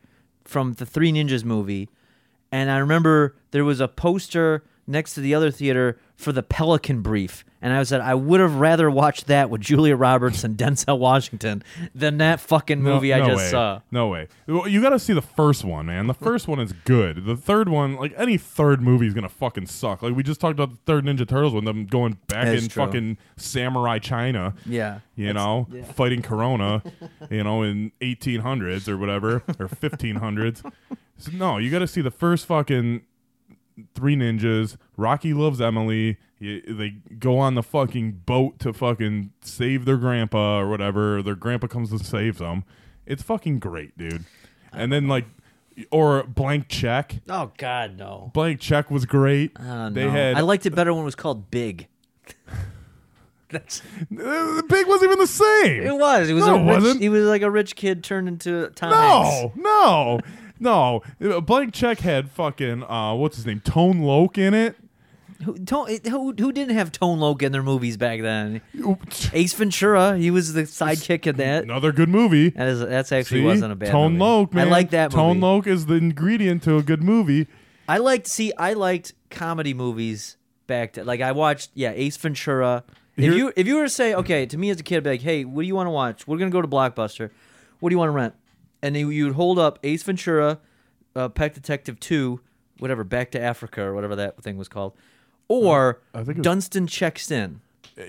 from the Three Ninjas movie, and I remember there was a poster next to the other theater for the Pelican Brief, and I said I would have rather watched that with Julia Roberts and Denzel Washington than that fucking No- movie I just way. saw. No way. You got to see the first one, man. The first one is good. The third one, like any third movie, is gonna fucking suck. Like we just talked about the third Ninja Turtles when them going back That's in true. fucking samurai China. Yeah, you know, yeah. fighting Corona, you know, in 1800s or whatever, or 1500s. So, no, you got to see the first fucking Three Ninjas. Rocky loves Emily. Y- They go on the fucking boat to fucking save their grandpa or whatever. Their grandpa comes to save them. It's fucking great, dude. And then like, or Blank Check. Oh God, no. Blank Check was great. Uh, they no. had I liked it better when it was called Big. That's Big wasn't even the same. it was. It was No, a it rich, wasn't. He was like a rich kid turned into Tom Hanks. No, no. Uh, Blank Check had fucking uh, what's his name, Tone Loc in it. Who, Tone, who who didn't have Tone Loc in their movies back then? Ace Ventura. He was the sidekick in that. Another good movie. That is that's actually See? wasn't a bad Tone movie. Loc, man. I like that movie. Tone Loc is the ingredient to a good movie. I liked see I liked comedy movies back to like I watched yeah Ace Ventura. If you if you were to say okay to me as a kid I'd be like hey what do you want to watch we're gonna go to Blockbuster what do you want to rent and then you'd hold up Ace Ventura, uh, Pet Detective Two, whatever Back to Africa or whatever that thing was called, or I think it was- Dunston checks in.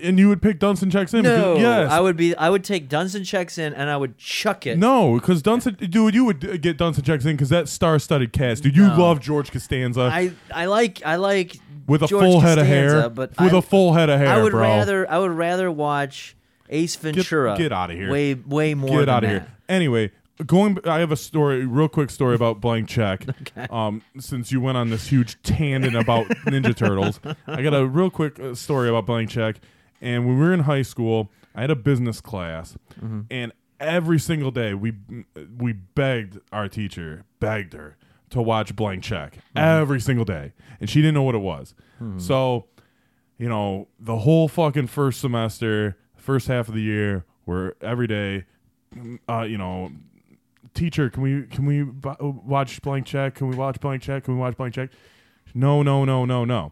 And you would pick Dunston checks in. No, because, yes. I would be I would take Dunston checks in and I would chuck it. No, because Dunston, dude, you would uh, get Dunston checks in because that star-studded cast, dude. You No. love George Costanza I I like I like with a George full head of Costanza, hair. but with I- a full head of hair, I would bro. rather I would rather watch Ace Ventura. get outta here. Way way more. Get than out of that. here. Anyway, going. I have a story, real quick story about Blank Check. Um, since you went on this huge tangent about Ninja Turtles, I got a real quick uh, story about Blank Check. And when we were in high school, I had a business class, Mm-hmm. and every single day we we begged our teacher, begged her to watch Blank Check Mm-hmm. every single day, and she didn't know what it was. Hmm. So you know, the whole fucking first semester, first half of the year, where every day, uh, you know, teacher, can we can we b- watch blank check? Can we watch blank check? Can we watch blank check? No, no, no, no, no.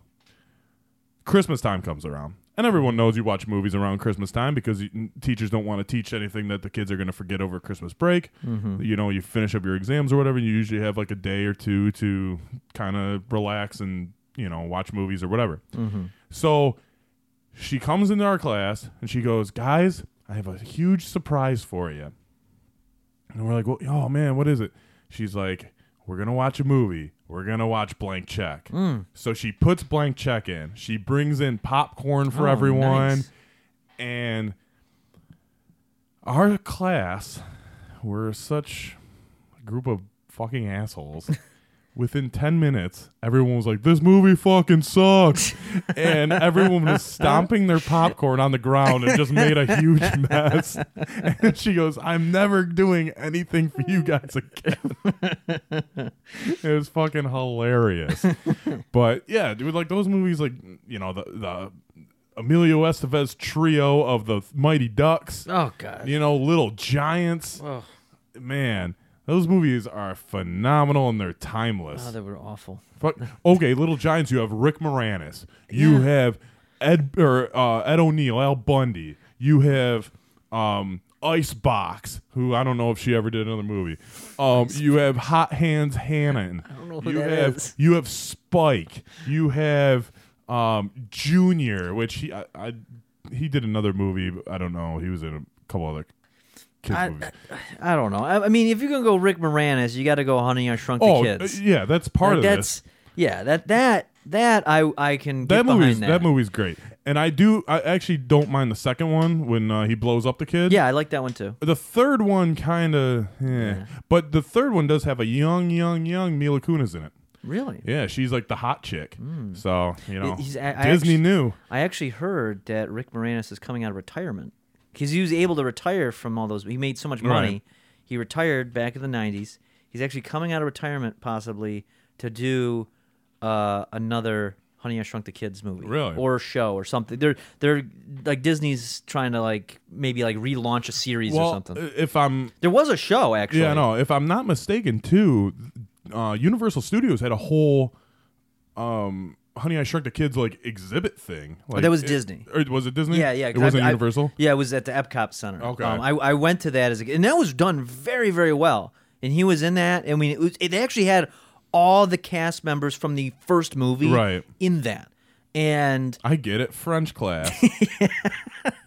Christmas time comes around. And everyone knows you watch movies around Christmas time because you, teachers don't want to teach anything that the kids are going to forget over Christmas break. Mm-hmm. You know, you finish up your exams or whatever, and you usually have like a day or two to kind of relax and, you know, watch movies or whatever. Mm-hmm. So she comes into our class and she goes, Guys, I have a huge surprise for you. And we're like, well, Oh man, what is it? She's like, We're going to watch a movie. We're going to watch Blank Check. Mm. So she puts Blank Check in. She brings in popcorn for Oh, everyone. nice. And our class, we're such a group of fucking assholes. within 10 minutes, everyone was like, This movie fucking sucks. and everyone was stomping their popcorn on the ground and just made a huge mess. And she goes, I'm never doing anything for you guys again. it was fucking hilarious. but yeah, dude, like those movies, like, you know, the, the Emilio Estevez trio of the Mighty Ducks, Oh god. you know, Little Giants. Oh, Man, those movies are phenomenal and they're timeless. oh, they were awful. Fuck. Okay, Little Giants. You have Rick Moranis. You Yeah. have Ed or uh, Ed O'Neill, Al Bundy. You have um, Icebox, who I don't know if she ever did another movie. Um, you have Hot Hands Hannon. I don't know who you that have is. you have Spike. You have um, Junior, which he I, I he did another movie. I don't know. He was in a couple other kids I, movies. I don't know. I, I mean, if you're gonna go Rick Moranis, you got to go Honey I Shrunk the Oh, Kids. uh, yeah, that's part Like, of that's this. yeah. That that that I I can get that movie's behind that. that. movie's great, and I do. I actually don't mind the second one when uh, he blows up the kid. Yeah, I like that one too. The third one kind of, yeah. But the third one does have a young, young, young Mila Kunis in it. Really. Yeah, she's like the hot chick. So you know, Hmm. He's- I- I Disney actu- knew. I actually heard that Rick Moranis is coming out of retirement because he was able to retire from all those. He made so much money. Right. He retired back in the '90s. He's actually coming out of retirement, possibly to do uh, another Honey I Shrunk the Kids movie, Really? or show or something. They're they're like Disney's trying to like maybe like relaunch a series or something. if I'm, there was a show actually. yeah, no, if I'm not mistaken, too, uh, Universal Studios had a whole, um, Honey I Shrunk the Kids like exhibit thing. Like that was it- Disney. Or was it Disney? Yeah, yeah. It 'cause wasn't I- I- Universal. yeah, it was at the Epcot Center. Okay. Um, I, I went to that as a, and that was done very, very well. And he was in that. I mean, it, was, it actually had all the cast members from the first movie Right. in that. And I get it. French class.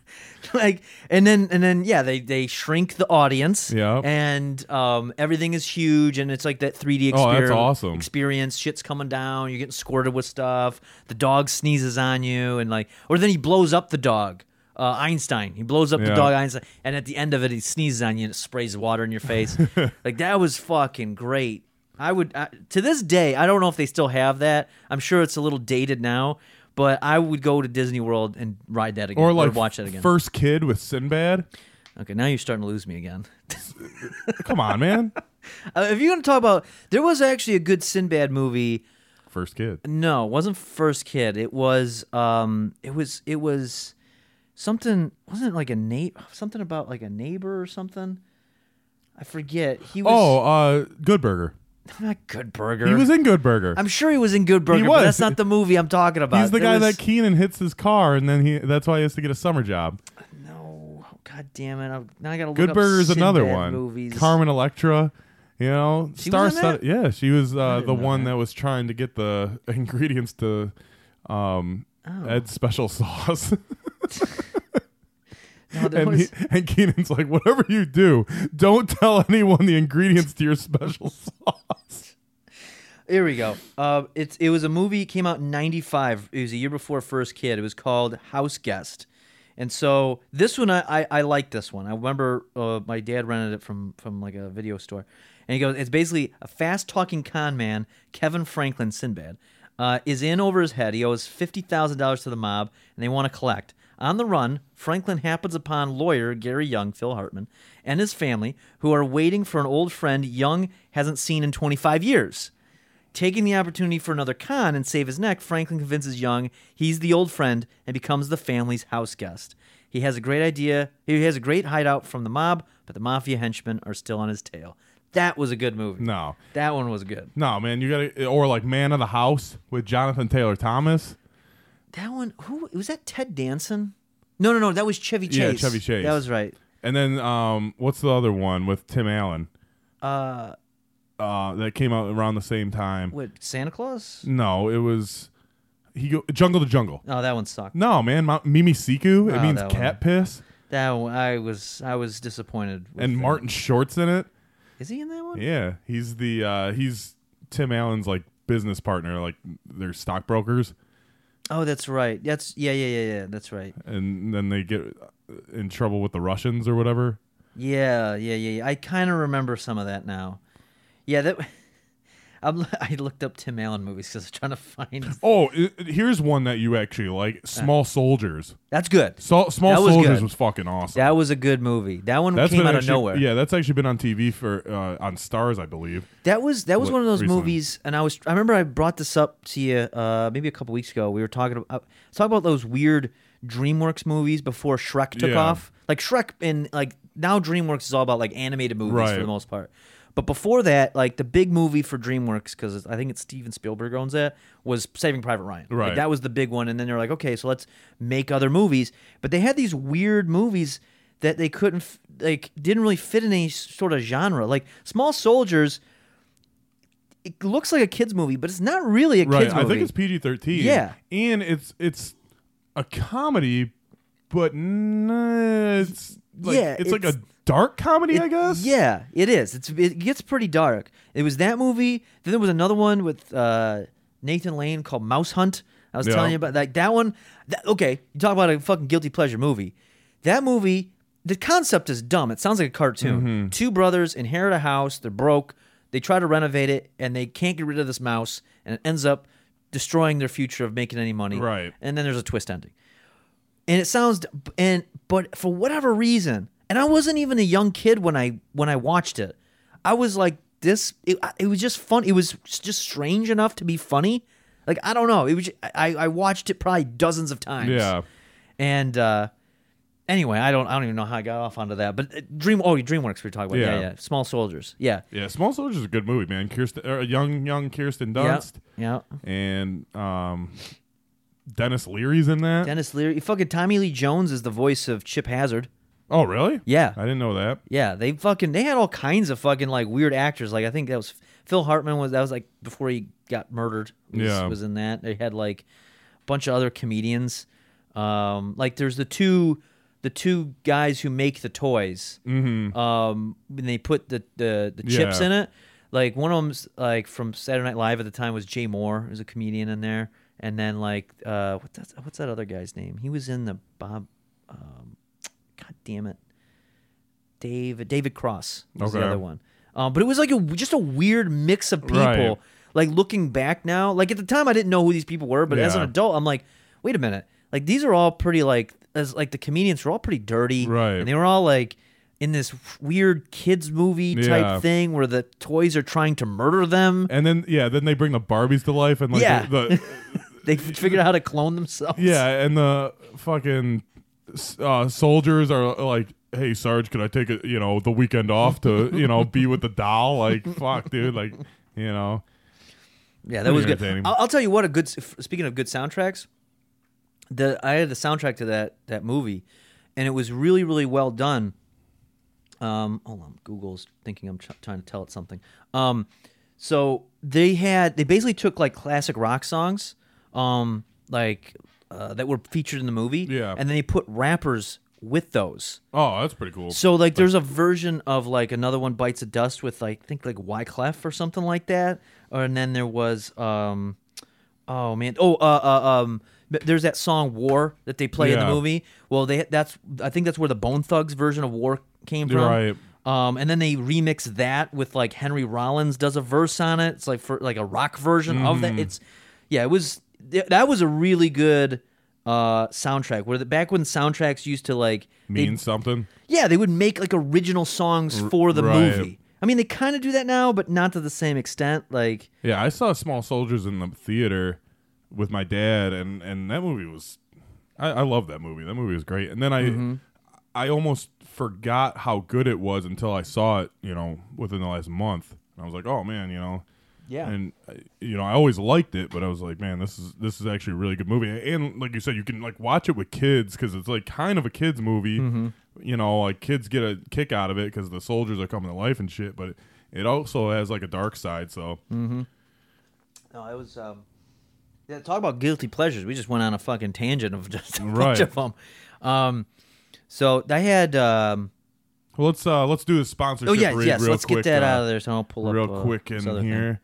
like, and then and then yeah, they they shrink the audience. yeah And um, everything is huge, and it's like that 3D Oh, that's experience. awesome. Experience, shit's coming down. You're getting squirted with stuff. The dog sneezes on you, and like, or then he blows up the dog. Uh, Einstein. He blows up the dog Einstein, and at the end of it, he sneezes on you and it sprays water in your face. like that was fucking great. I would I, to this day. I don't know if they still have that. I'm sure it's a little dated now, but I would go to Disney World and ride that again, or like watch that again. First Kid with Sinbad. Okay, now you're starting to lose me again. Come on, man. Uh, if you're going to talk about, there was actually a good Sinbad movie. First Kid. No, it wasn't First Kid. It was, um, it was, it was something. Wasn't it like a neighbor? Something about like a neighbor or something. I forget. He was. Oh, uh, Good Burger. Not Good Burger. He was in Good Burger. I'm sure he was in Good Burger, but was. that's not the movie I'm talking about. He's the There guy was- that Kenan hits his car, and then he that's why he has to get a summer job. No, God damn it! I'm, now I gotta look Good up is another Sinbad one. Movies. Carmen Electra, you know, She was in star that? Yeah, she was uh, the one that. that was trying to get the ingredients to um, Oh. Ed's special sauce. And, he, and Kenan's like, whatever you do, don't tell anyone the ingredients to your special sauce. Here we go. Uh, it's it was a movie. Came out in '95. It was a year before First Kid. It was called House Guest, and so this one I I, I like this one. I remember uh, my dad rented it from from like a video store, and he goes, it's basically a fast talking con man, Kevin Franklin Sinbad, uh, is in over his head. He owes fifty thousand dollars to the mob, and they want to collect. On the run, Franklin happens upon lawyer Gary Young, Phil Hartman, and his family, who are waiting for an old friend Young hasn't seen in 25 years. Taking the opportunity for another con and save his neck, Franklin convinces Young he's the old friend and becomes the family's house guest. He has a great idea. He has a great hideout from the mob, but the mafia henchmen are still on his tail. That was a good movie. No, That one was good. no, man, you gotta or like Man of the House with Jonathan Taylor Thomas. That one, who was that? Ted Danson? No, no, no. That was Chevy Chase. Yeah. Chevy Chase. That was right. And then um, what's the other one with Tim Allen? Uh, Uh, that came out around the same time. what? Santa Claus? No, it was he go Jungle to Jungle. Oh, that one sucked. No, man, Ma- Mimi Siku. It Oh, means that cat piss. That one, I was, I was disappointed. with And that. Martin Short's in it. is he in that one? Yeah, he's the uh, he's Tim Allen's like business partner. Like they're stockbrokers, Oh, that's right. That's yeah, yeah, yeah, yeah. That's right. and then they get in trouble with the Russians or whatever. Yeah, yeah, yeah. yeah. I kind of remember some of that now. Yeah, that. I'm, I looked up Tim Allen movies because I was trying to find. Oh, here's one that you actually like: Small Soldiers. That's good. So, Small That was Soldiers good. was fucking awesome. That was a good movie. That one That's came out actually, of nowhere. Yeah, that's actually been on TV for uh, on Starz, I believe. That was that was one of those recently. movies, and I was I remember I brought this up to you uh, maybe a couple weeks ago. We were talking about talking about those weird DreamWorks movies before Shrek took Yeah. off. Like Shrek and like now DreamWorks is all about like animated movies for the most part. But before that, like the big movie for DreamWorks, because I think it's Steven Spielberg owns that, was Saving Private Ryan. Like, Right. that was the big one, and then they're like, okay, so let's make other movies. But they had these weird movies that they couldn't f- like didn't really fit in any sort of genre. Like Small Soldiers it looks like a kids movie, but it's not really a Right. kids movie. I think it's PG thirteen. Yeah. and it's it's a comedy, but n- it's like, Yeah, it's, like a it's- dark comedy, It- I guess. Yeah, it is. It's it gets pretty dark. It was that movie. Then there was another one with uh, Nathan Lane called Mouse Hunt. I was Yeah. telling you about like that one. That, okay, you talk about a fucking guilty pleasure movie. That movie, the concept is dumb. It sounds like a cartoon. Mm-hmm. Two brothers inherit a house. They're broke. They try to renovate it, and they can't get rid of this mouse, and it ends up destroying their future of making any money. Right. And then there's a twist ending. and it sounds and but for whatever reason and i wasn't even a young kid when i when i watched it. I was like this it, it was just fun it was just strange enough to be funny. Like i don't know it was i i watched it probably dozens of times. Yeah. and uh anyway i don't i don't even know how i got off onto that but uh, dream oh dreamworks we are talking about. Yeah Yeah. yeah, small soldiers. Yeah. Yeah, Small Soldiers is a good movie, man. Kirsten, or young, young Kirsten Dunst, yeah. And um, Denis Leary's in that. denis leary fucking tommy lee jones is the voice of chip hazard oh, really? yeah I didn't know that. Yeah, they fucking they had all kinds of fucking like weird actors. Like I think that was Phil Hartman was that was like before he got murdered. Was, Yeah. was in that. They had like a bunch of other comedians. Um, like there's the two the two guys who make the toys. Mm-hmm. Um, when they put the the, the chips Yeah. in it. Like one of them's like from Saturday Night Live at the time was Jay Mohr, who's a comedian in there. And then like uh, what's that, what's that other guy's name? He was in the Bob. Um, God damn it. David David Cross was the other one. Um, but it was like a just a weird mix of people. Right. Like looking back now, like at the time I didn't know who these people were, but as an adult, I'm like, wait a minute, like these are all pretty like as like the comedians were all pretty dirty, Right. And they were all like in this weird kids movie type Yeah. thing where the toys are trying to murder them. And then yeah, then they bring the Barbies to life, and like Yeah. the, the They figured out how to clone themselves. yeah, and the fucking uh, soldiers are like, "Hey, Sarge, could I take a you know the weekend off to you know be with the doll?" Like, fuck, dude, like you know. Yeah, that was good. I'll, I'll tell you what. A good. Speaking of good soundtracks, the I had the soundtrack to that that movie, and it was really really well done. Um, hold on, Google's thinking I'm tr- trying to tell it something. Um, so they had they basically took like classic rock songs, um, like uh, that were featured in the movie, Yeah. and then they put rappers with those. Oh, that's pretty cool. So like, there's a version of like another one bites of dust with like I think like Wyclef or something like that, or and then there was um, oh man, oh uh, uh um, there's that song War that they play in the Yeah. movie. Well, they that's I think that's where the Bone Thugs version of War came from. Right. Um, and then they remix that with like Henry Rollins does a verse on it. It's like for like a rock version of Mm. that. It's yeah, it was th- that was a really good uh soundtrack. Where the back when soundtracks used to like they'd- something. yeah, they would make like original songs for the right. movie. I mean, they kind of do that now, but not to the same extent. Like, Yeah, I saw Small Soldiers in the theater with my dad, and and that movie was, I, I love that movie. That movie was great. And then I, Mm-hmm. I almost forgot how good it was until I saw it. You know, within the last month, and I was like, oh man, you know. Yeah. And uh, you know, I always liked it, but I was like, man, this is this is actually a really good movie. And like you said, you can like watch it with kids because it's like kind of a kids movie. Mm-hmm. You know, like kids get a kick out of it because the soldiers are coming to life and shit. But it, it also has like a dark side. So no, it was. Um, yeah, talk about guilty pleasures. We just went on a fucking tangent of just a bunch of them. Um, so I had. Um, Well, let's uh let's do the sponsorship. oh yeah, read yes. real let's quick, get that uh, out of there. So I'll pull real up uh, quick this in here. thing.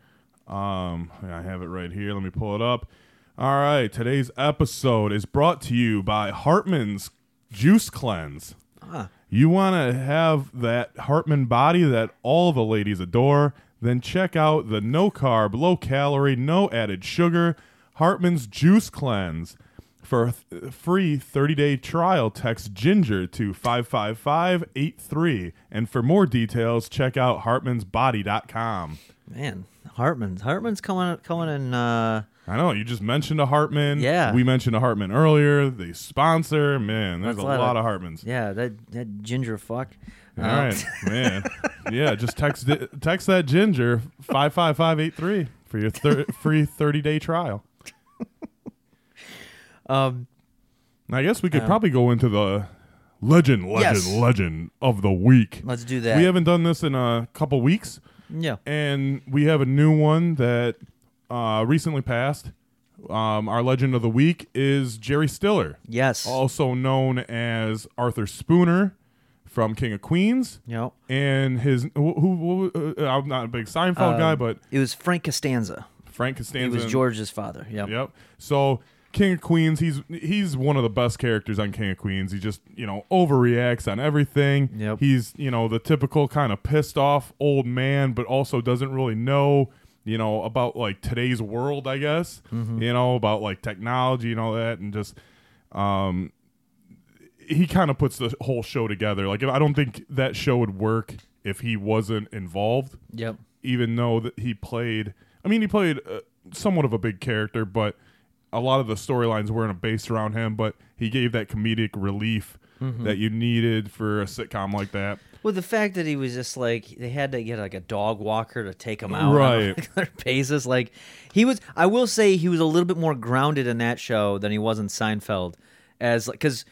Um, I have it right here. Let me pull it up. All right, today's episode is brought to you by Hartman's Juice Cleanse. Ah. You want to have that Hartman body that all the ladies adore? then check out the no carb, low calorie, no added sugar Hartman's Juice Cleanse. For a th- free 30 day trial, text Ginger to 55583. And for more details, check out hartmansbody.com. Man, Hartman's Hartman's coming coming in. Uh, I know, you just mentioned a Hartman. Yeah. We mentioned a Hartman earlier. The sponsor, man, there's That's a lot lot, of- of Hartmans. yeah, that that ginger fuck. All Um, right, man. Yeah, just text text that Ginger 55583 for your thir- free 30 day trial. Um, I guess we could Um, probably go into the legend, legend, Yes. legend of the week. let's do that. We haven't done this in a couple weeks, yeah. and we have a new one that uh, recently passed. Um, our legend of the week is Jerry Stiller, Yes. also known as Arthur Spooner from King of Queens, Yep. and his who, who uh, I'm not a big Seinfeld Um, guy, but It was Frank Costanza. Frank He Costanza. was George's father. Yep. Yep. So King of Queens, he's he's one of the best characters on King of Queens. He just you know overreacts on everything. Yep. He's you know the typical kind of pissed off old man, but also doesn't really know you know about like today's world. I guess Mm-hmm. you know about like technology and all that, and just um. He kind of puts the whole show together. Like, I don't think that show would work if he wasn't involved Yep. even though that he played I mean he played uh, somewhat of a big character but a lot of the storylines weren't based around him but he gave that comedic relief Mm-hmm. that you needed for a sitcom like that Well, the fact that he was just like they had to get like a dog walker to take him out on a Right. regular basis. Like he was, I will say he was a little bit more grounded in that show than he was in Seinfeld, as because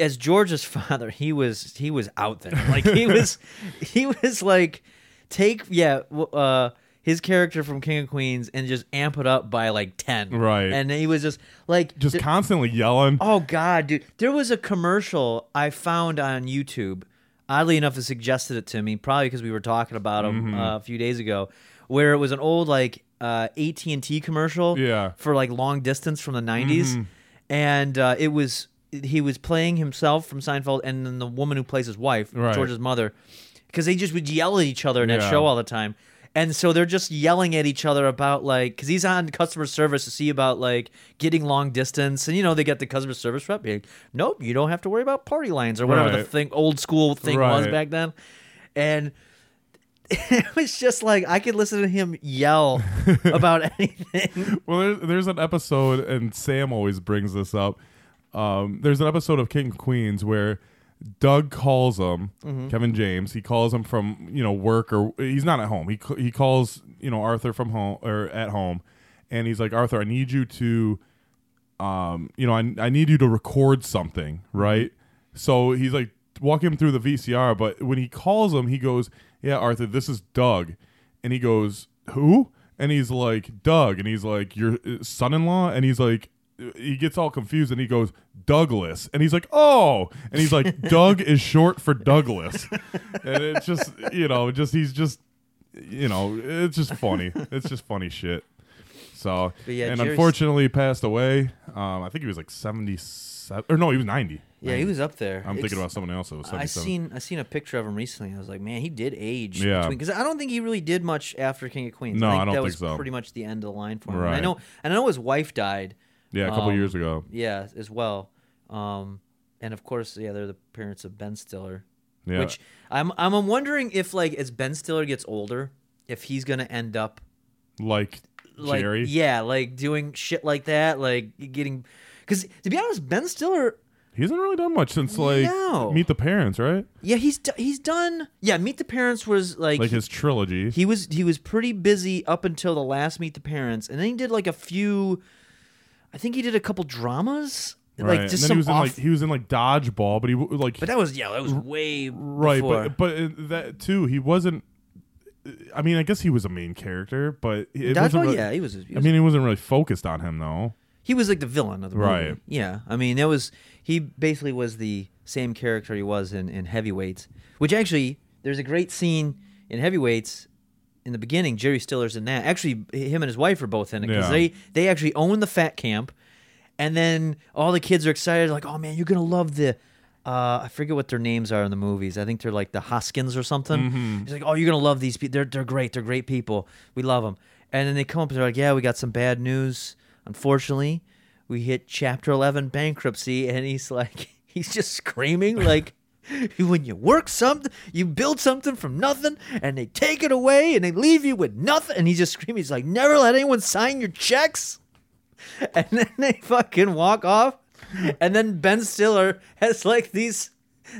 as George's father, he was he was out there. Like he was he was like take yeah uh his character from King of Queens and just amp it up by like ten. Right. and he was just like just th- constantly yelling Oh God, dude! There was a commercial I found on YouTube. Oddly enough, it suggested it to me, probably because we were talking about him Mm-hmm. uh, a few days ago, where it was an old like uh, AT and T commercial, Yeah. Mm-hmm. for like long distance from the '90s, and uh, it was he was playing himself from Seinfeld, and then the woman who plays his wife, Right. George's mother, because they just would yell at each other in that Yeah. show all the time. And so they're just yelling at each other about like, because he's on customer service to see about like getting long distance, and you know they get the customer service rep being, nope, you don't have to worry about party lines or whatever the thing old school thing was back then, and it was just like I could listen to him yell about anything. well there, there's an episode and Sam always brings this up um, there's an episode of King of Queens where Doug calls him Mm-hmm. Kevin James. He calls him from you know work or he's not at home. He he calls you know Arthur from home or at home and he's like Arthur I need you to um you know I, I need you to record something right? So he's like walking him through the VCR but when he calls him he goes yeah Arthur this is Doug. And he goes who? And he's like Doug. And he's like your uh, son-in-law? And he's like he gets all confused and he goes Douglas and he's like oh and he's like Doug is short for Douglas and it's just you know just he's just you know it's just funny it's just funny shit so yeah, and Jerry's- unfortunately he passed away um I think he was like 77 or no he was 90 Yeah, he was up there. I'm It's- thinking about someone else that was I 77 seen I seen a picture of him recently. I was like, man, he did age. Yeah. because I don't think he really did much after King of Queens. No, I I don't that think was so. pretty much the end of the line for him. And I know, and I know his wife died. Yeah a couple um, years ago Yeah, as well. Um, and of course, yeah, they're the parents of Ben Stiller. yeah Which I'm I'm wondering if like as Ben Stiller gets older, if he's gonna end up like like Jerry yeah, like doing shit like that, like getting. Because to be honest, Ben Stiller he hasn't really done much since like No. Meet the Parents right Yeah, he's do- he's done. Yeah, Meet the Parents was like, like his trilogy he was he was pretty busy up until the last Meet the Parents, and then he did like a few. I think he did a couple dramas, right like just and then some he was in off. like he was in like dodgeball but he w- like but that was yeah, that was way right before. but but uh, that too he wasn't I mean I guess he was a main character but it Dodgeball, wasn't really, yeah, he was. He I mean he wasn't really focused on him though he was like the villain of the movie. Right. Yeah, I mean, it was he basically was the same character he was in in Heavyweights, which actually there's a great scene in Heavyweights. In the beginning, Jerry Stiller's in that. Actually, him and his wife are both in it because Yeah. they they actually own the fat camp, and then all the kids are excited, like, "Oh man, you're gonna love the uh, I forget what their names are in the movies. I think they're like the Hoskins or something. Mm-hmm. He's like, "Oh, you're gonna love these people. They're they're great. They're great people. We love them." And then they come up and they're like, "Yeah, we got some bad news. Unfortunately, we hit Chapter 11 bankruptcy." And he's like, he's just screaming like. When you work something, you build something from nothing, and they take it away, and they leave you with nothing. And he's just screaming. He's like, "Never let anyone sign your checks." and then they fucking walk off and then ben stiller has like these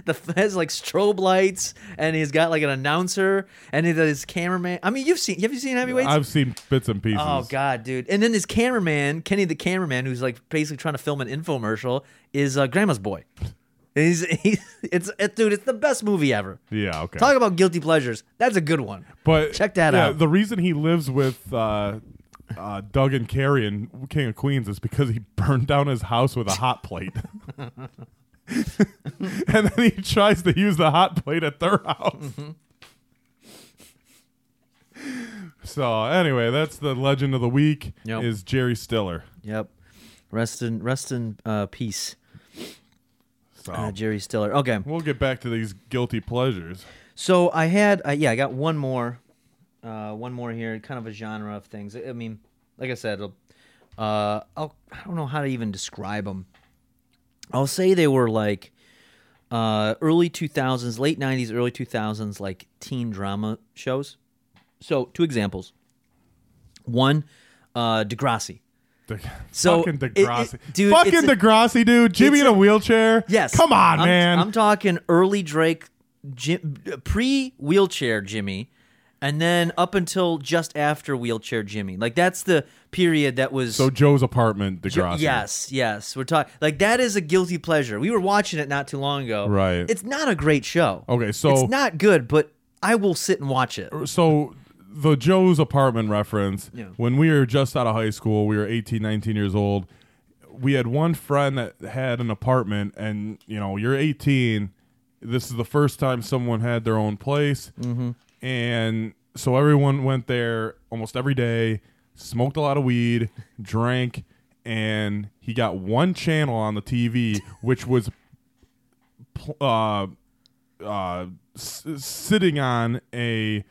the has like strobe lights and he's got like an announcer and his cameraman i mean you've seen have you seen heavyweights I've seen bits and pieces. oh god dude and then his cameraman kenny the cameraman who's like basically trying to film an infomercial is uh, grandma's boy he's, he's it's it, dude it's the best movie ever Yeah, okay. talk about guilty pleasures that's a good one but check that yeah, out. The reason he lives with uh, uh, Doug and Carrie in King of Queens is because he burned down his house with a hot plate. and then he tries to use the hot plate at their house. Mm-hmm. so anyway, that's the legend of the week Yep. is Jerry Stiller. yep rest in rest in uh, peace So uh, jerry stiller okay we'll get back to these guilty pleasures. So I had, uh, yeah, I got one more, uh, one more here, kind of a genre of things. I mean, like I said, uh, I'll, I don't know how to even describe them. I'll say they were like uh, early 2000s, late 90s, early 2000s, like teen drama shows. So two examples. One, uh, Degrassi. De- So, fucking it- it- dude, fucking Degrassi, dude. Jimmy in a, a- wheelchair. Yes. come on, I'm, man. I'm talking early Drake, pre wheelchair Jimmy, and then up until just after wheelchair Jimmy. Like that's the period that was. so Joe's apartment, Degrassi. Yes, yes. We're talking like that is a guilty pleasure. We were watching it not too long ago. Right. It's not a great show. Okay, so it's not good, but I will sit and watch it. so the Joe's apartment reference, Yeah. when we were just out of high school, we were 18, 19 years old. We had one friend that had an apartment, and you know, you're 18. This is the first time someone had their own place, mm-hmm. and so everyone went there almost every day, smoked a lot of weed, drank, and he got one channel on the TV, which was pl- uh, uh, s- sitting on a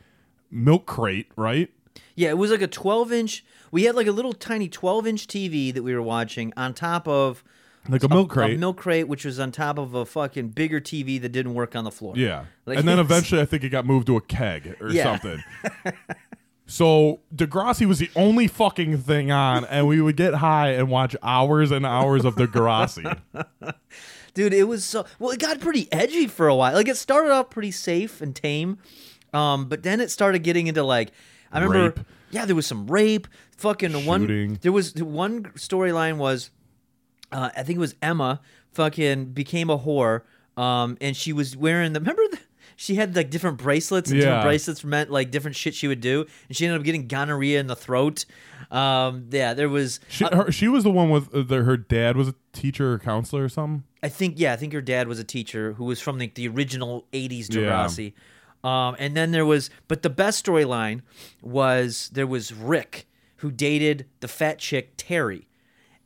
milk crate, right? Yeah, it was like a 12 inch. We had like a little tiny 12 inch TV that we were watching on top of Like a milk crate. A milk crate, which was on top of a fucking bigger TV that didn't work on the floor. yeah. Like, and then eventually I think it got moved to a keg or Yeah. something. so Degrassi was the only fucking thing on, and we would get high and watch hours and hours of Degrassi. Dude, it was so well. It got pretty edgy for a while. Like it started off pretty safe and tame, um, but then it started getting into like I remember. Rape. Yeah, there was some rape. Fucking one. There was one storyline was, uh, I think it was Emma. Fucking became a whore. Um, and she was wearing the. Remember the. She had like different bracelets, and different Yeah. bracelets meant like different shit she would do, and she ended up getting gonorrhea in the throat. Um, yeah, there was. She, her, she was the one with uh, the, her dad was a teacher or counselor or something. I think yeah, I think her dad was a teacher who was from like the original '80s Yeah. Um, and then there was, but the best storyline was there was Rick who dated the fat chick Terry,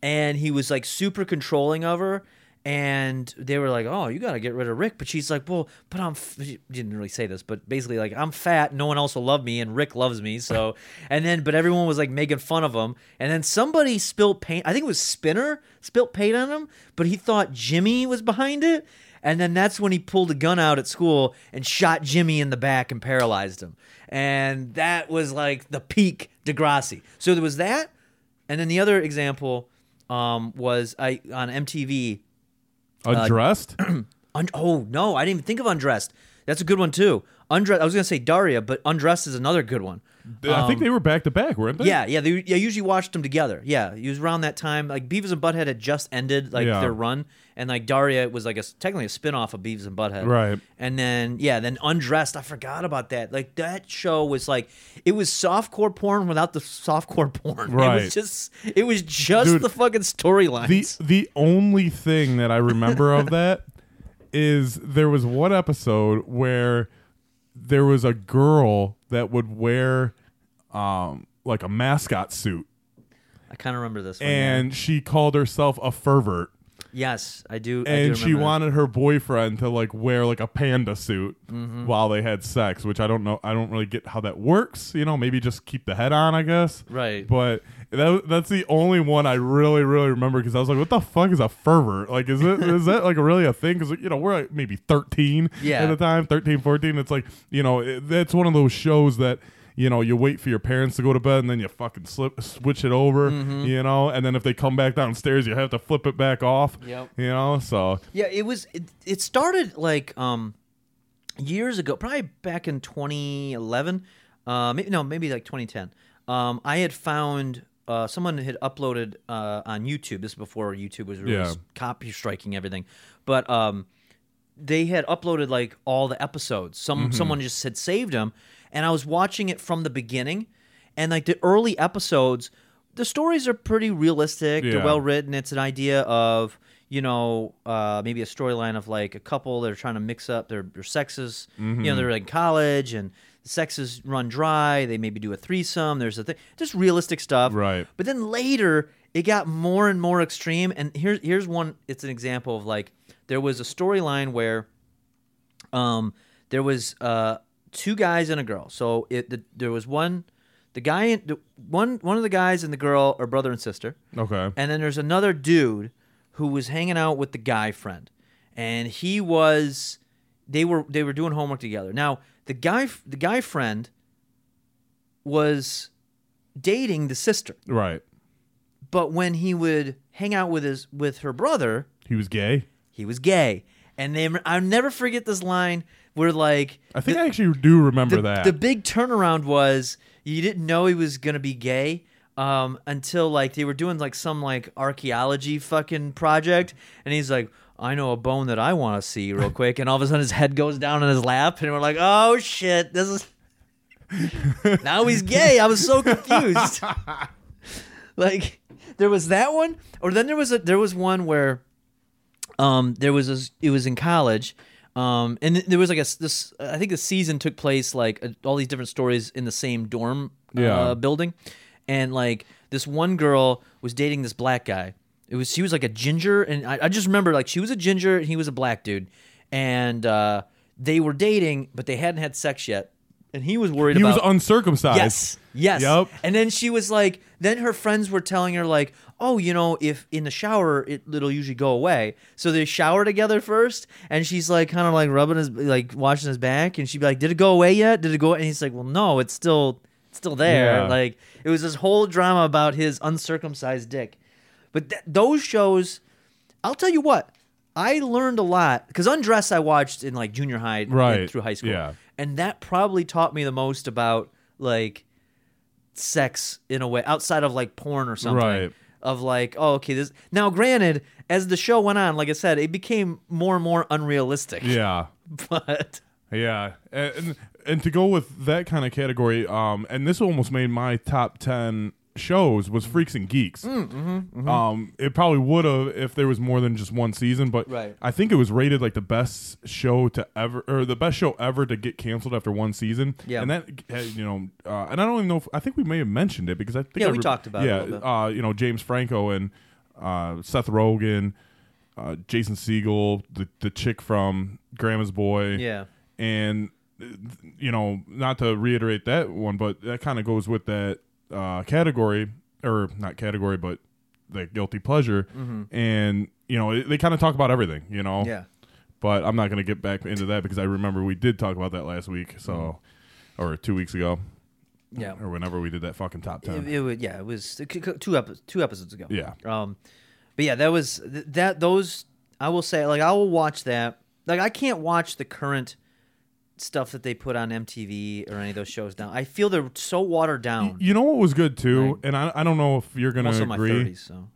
and he was like super controlling of her. And they were like, "Oh, you got to get rid of Rick," but she's like, "Well, but I'm." F-. She didn't really say this, but basically, like, I'm fat. No one else will love me, and Rick loves me. So, and then, but everyone was like making fun of him. And then somebody spilled paint. I think it was Spinner spilled paint on him, but he thought Jimmy was behind it. And then that's when he pulled a gun out at school and shot Jimmy in the back and paralyzed him. And that was like the peak Degrassi. So there was that, and then the other example um, was I on MTV. Undressed? Un- oh no, I didn't even think of Undressed. That's a good one too. Undressed. I was gonna say Daria, but Undressed is another good one. I think they um, were back to back, weren't they? Yeah, yeah. They I usually watched them together. Yeah, it was around that time. Like Beavis and Butthead had just ended like Yeah. their run, and like Daria was like a technically a spin off of Beavis and Butthead. Right. And then yeah, then Undressed. I forgot about that. Like that show was like it was softcore porn without the softcore porn. It Right. was just it was just Dude, the fucking storylines. The the only thing that I remember of that is there was one episode where there was a girl that would wear um like a mascot suit I kind of remember this one. yeah. and she called herself a fervert. Yes, I do. I do and she wanted her boyfriend to like wear like a panda suit Mm-hmm. while they had sex, which I don't know. I don't really get how that works. You know, maybe just keep the head on, I guess. Right. But that, that's the only one I really, really remember because I was like, "What the fuck is a fervor? Like, is it is that like really a thing? Because you know we're like maybe thirteen Yeah. at the time, 13, 14. It's like you know it, that's one of those shows that you know you wait for your parents to go to bed and then you fucking slip switch it over, Mm-hmm. you know, and then if they come back downstairs, you have to flip it back off. Yep. You know, so Yeah, it was. It, it started like um years ago, probably back in 2011. Uh, maybe no, maybe like 2010. Um, I had found uh, someone had uploaded uh, on YouTube. This is before YouTube was really Yeah. copy striking everything, but um, they had uploaded like all the episodes. Some Mm-hmm. someone just had saved them, and I was watching it from the beginning, and like the early episodes, the stories are pretty realistic. They're well written. It's an idea of you know uh, maybe a storyline of like a couple that are trying to mix up their, their sexes. You Mm-hmm. know, they're in college and the sexes run dry. They maybe do a threesome. There's a thing, just realistic stuff. Right. But then later it got more and more extreme. And here's here's one. It's an example of like there was a storyline where, um, there was uh two guys and a girl. So it the, there was one, the guy and the, one one of the guys and the girl are brother and sister. okay, And then there's another dude who was hanging out with the guy friend, and he was they were they were doing homework together. Now the guy the guy friend was dating the sister, right. but when he would hang out with his with her brother, He was gay. he was gay. And they I'll never forget this line where like I think I actually do remember the, that. the big turnaround was you didn't know he was gonna be gay um, until like they were doing like some like archaeology fucking project, and he's like, "I know a bone that I want to see real quick," and all of a sudden his head goes down in his lap, and we're like, "Oh shit, this is." now he's gay. I was so confused. like there was that one, or then there was a there was one where um, there was a, it was in college, um, and there was like a this. I think the season took place like uh, all these different stories in the same dorm Yeah. uh, building, and like this one girl was dating this black guy. It was she was like a ginger, and I, I just remember like she was a ginger and he was a black dude, and uh, they were dating, but they hadn't had sex yet, and he was worried he about was uncircumcised. Yes. Yes. Yep. And then she was like, then her friends were telling her like, oh, you know, if in the shower it, it'll usually go away. So they shower together first, and she's like, kind of like rubbing his, like washing his back, and she'd be like, did it go away yet? Did it go? And he's like, well, no, it's still, it's still there. Yeah. Like it was this whole drama about his uncircumcised dick. But th- those shows, I'll tell you what. I learned a lot because Undress I watched in like junior high Right. through high school, Yeah. and that probably taught me the most about like sex in a way outside of like porn or something. Right. Of like, oh, okay, this now granted, as the show went on, like I said, it became more and more unrealistic. Yeah. But Yeah, and and to go with that kind of category, um, and this almost made my top ten shows was Freaks and Geeks. Mm, mm-hmm, Um, it probably would have if there was more than just one season, but Right. I think it was rated like the best show to ever, or the best show ever to get canceled after one season. Yeah. and that you know, uh, and I don't even know. if I think we may have mentioned it because I think Yeah, I we talked about it yeah, little uh, you know, James Franco and uh, Seth Rogen. Uh, Jason Segel, the the chick from Grandma's Boy, yeah. and uh, you know not to reiterate that one but that kind of goes with that uh category or not category but the guilty pleasure and you know it, they kind of talk about everything you know Yeah. but i'm not going to get back into that because i remember we did talk about that last week so or two weeks ago Yeah. or whenever we did that fucking top 10 It, it would, yeah, it was two epi- two episodes ago. Yeah. Um, but yeah, that was th- that. Those I will say, like I will watch that. Like I can't watch the current stuff that they put on MTV or any of those shows now. I feel they're so watered down. you know what was good too Right. and I, I don't know if you're going also to agree thirties, so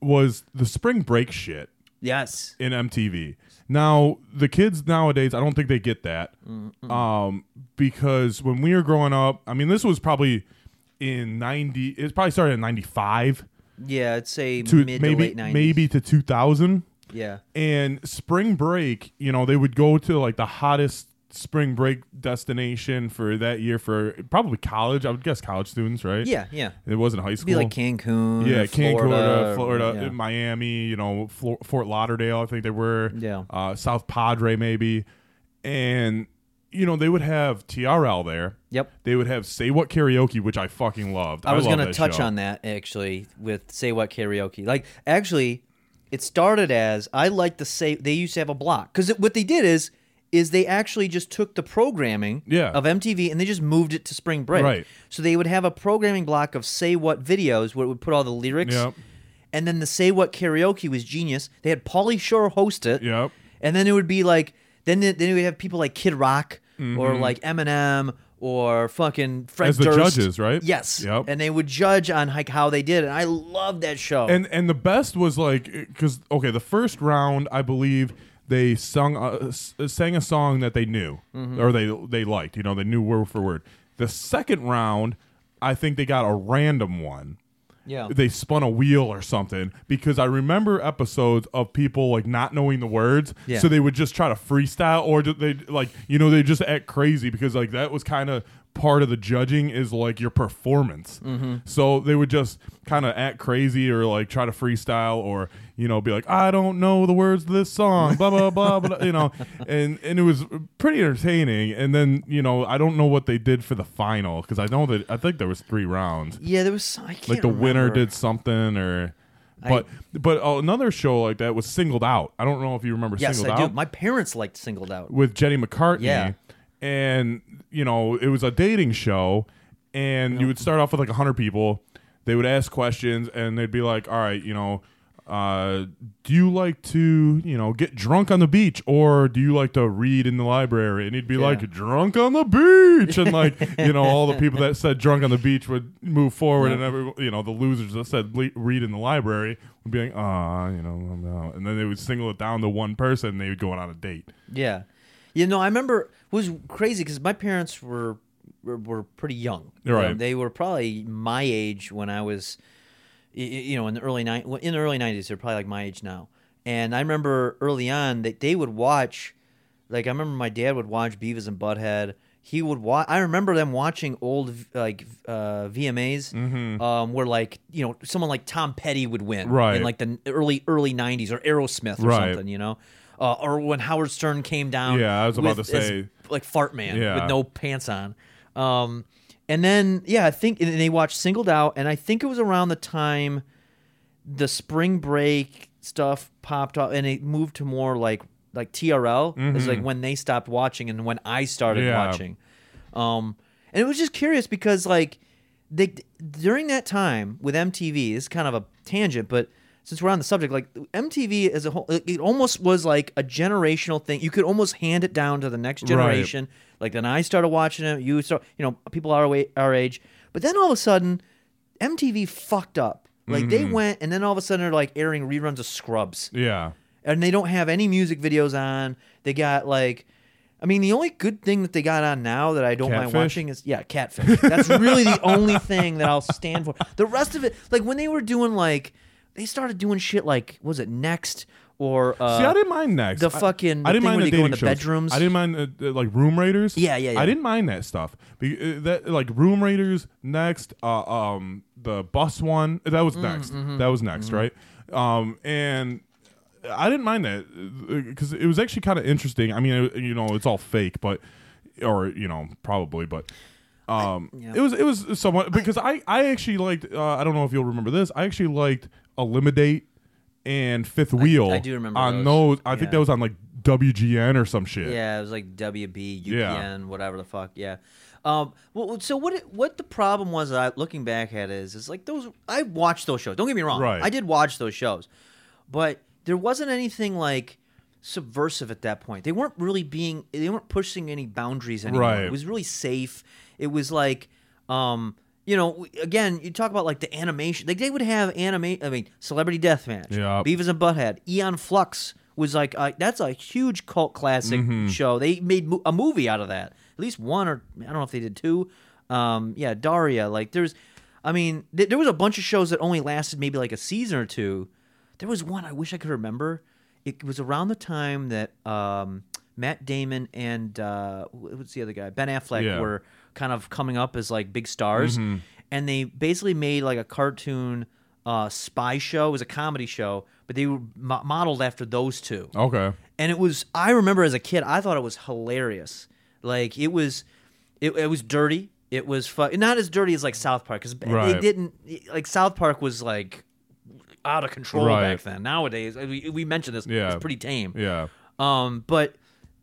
was the spring break shit yes, in MTV. Now, the kids nowadays, I don't think they get that. Um, because when we were growing up, I mean, this was probably in 90, it probably started in 95 yeah, I'd say to mid to maybe, late nineties. maybe to 2000. yeah, And spring break, you know, they would go to like the hottest spring break destination for that year for probably college. I would guess college students, right? Yeah, yeah. It wasn't high It'd school. be like Cancun. yeah, or Cancun, Florida, Florida, yeah. Miami, you know, Flo- Fort Lauderdale. I think they were. Yeah. Uh, South Padre maybe, and you know they would have TRL there. Yep. They would have Say What Karaoke, which I fucking loved. I was love gonna that touch show. on that actually with Say What Karaoke. Like, actually, it started as I like to say they used to have a block because what they did is is they actually just took the programming Yeah. of MTV and they just moved it to Spring Break. Right. So they would have a programming block of Say What videos where it would put all the lyrics. Yep. And then the Say What Karaoke was genius. They had Pauly Shore host it. Yep. And then it would be like then then you would have people like Kid Rock or like Eminem or fucking Fred Mm-hmm. As the Durst. judges, right? Yes. Yep. And they would judge on like how they did, and I love that show. And and the best was like because okay, the first round I believe they sung a, s- sang a song that they knew Mm-hmm. or they they liked. You know, they knew word for word. The second round, I think they got a random one. yeah. They spun a wheel or something because I remember episodes of people like not knowing the words, Yeah. so they would just try to freestyle or they like you know they just act crazy because like that was kind of part of the judging is like your performance. Mm-hmm. So they would just kind of act crazy or like try to freestyle or you know be like I don't know the words to this song, blah blah blah, blah you know, and and it was pretty entertaining. And then you know I don't know what they did for the final because I know that I think there was three rounds yeah, there was I like the winner did something or but but uh, another show like that was singled out i don't know if you remember Yes, singled I out do. My parents liked Singled Out. with jenny mccarthy Yeah. and you know it was a dating show and you would start off with like 100 people they would ask questions and they'd be like all right you know uh, do you like to, you know, get drunk on the beach, or do you like to read in the library? And he'd be like, drunk on the beach, and like, you know, all the people that said drunk on the beach would move forward, and every, you know, the losers that said le- read in the library would be like, ah, you know, out. and then they would single it down to one person, and they would go on a date. Yeah, you know, I remember it was crazy because my parents were, were were pretty young. Right. Um, they were probably my age when I was, you know, in the early ni- in the early nineties. They're probably like my age now. And I remember early on that they would watch, like I remember my dad would watch Beavis and Butthead. He would watch. I remember them watching old like uh, VMAs, um, where like you know someone like Tom Petty would win, Mm-hmm. Right. In like the early early '90s or Aerosmith or Right. something, you know, uh, or when Howard Stern came down. Yeah, I was about with to as, say- like Fart Man Yeah. with no pants on. Um, and then yeah, I think and they watched Singled Out, and I think it was around the time the spring break stuff popped up, and it moved to more like like TRL. It was like when they stopped watching, and when I started Mm-hmm. Yeah. watching. Um, and it was just curious because like they during that time with MTV, this is kind of a tangent, but since we're on the subject, like MTV as a whole, it almost was like a generational thing. You could almost hand it down to the next Right. generation. Like then I started watching it. You start, you know, people our wa- our age, but then all of a sudden, MTV fucked up. Like they mm-hmm. went, and then all of a sudden they're like airing reruns of Scrubs Yeah. and they don't have any music videos on. They got like, I mean, the only good thing that they got on now that I don't mind watching is yeah, Catfish. That's really the only thing that I'll stand for. The rest of it, like when they were doing like, they started doing shit like, was it Next or uh, See, I didn't mind next. the I- fucking- I, didn't thing mind the they go in dating the shows. bedrooms. I didn't mind uh, uh, like Room Raiders. Yeah, yeah, yeah. I didn't mind that stuff. Be, uh, that like Room Raiders next. Uh, um, the bus one that was next. That was next, right? Um, and I didn't mind that because it was actually kind of interesting. I mean, it, you know, it's all fake, but or you know, probably, but. Um, yeah. it was it was somewhat because I I actually liked uh, I don't know if you'll remember this I actually liked Elimidate and Fifth Wheel I do remember on those. those I think Yeah. that was on like WGN or some shit Yeah, it was like WB, UPN, Yeah. whatever the fuck. Yeah. Um. Well, so what? It, what the problem was? I looking back at is, is like those. I watched those shows. Don't get me wrong. Right. I did watch those shows, but there wasn't anything like subversive at that point. They weren't really being. They weren't pushing any boundaries anymore. Right. It was really safe. It was like, um. You know, again, you talk about like the animation. Like they would have anime. I mean, Celebrity Deathmatch, Yeah. Beavis and Butthead, Aeon Flux was like uh, that's a huge cult classic Mm-hmm. show. They made mo- a movie out of that. At least one, or I don't know if they did two. Um, yeah, Daria. Like there's, I mean, th- there was a bunch of shows that only lasted maybe like a season or two. There was one I wish I could remember. It was around the time that um, Matt Damon and uh, what's the other guy? Ben Affleck Yeah. were kind of coming up as like big stars, and they basically made like a cartoon uh, spy show. It was a comedy show, but they were mo- modeled after those two Okay. and it was i remember as a kid i thought it was hilarious like it was it, it was dirty it was fu- not as dirty as like south park because they didn't like south park was like out of control Right. back then nowadays we, we mentioned this Yeah. it's pretty tame Yeah. um but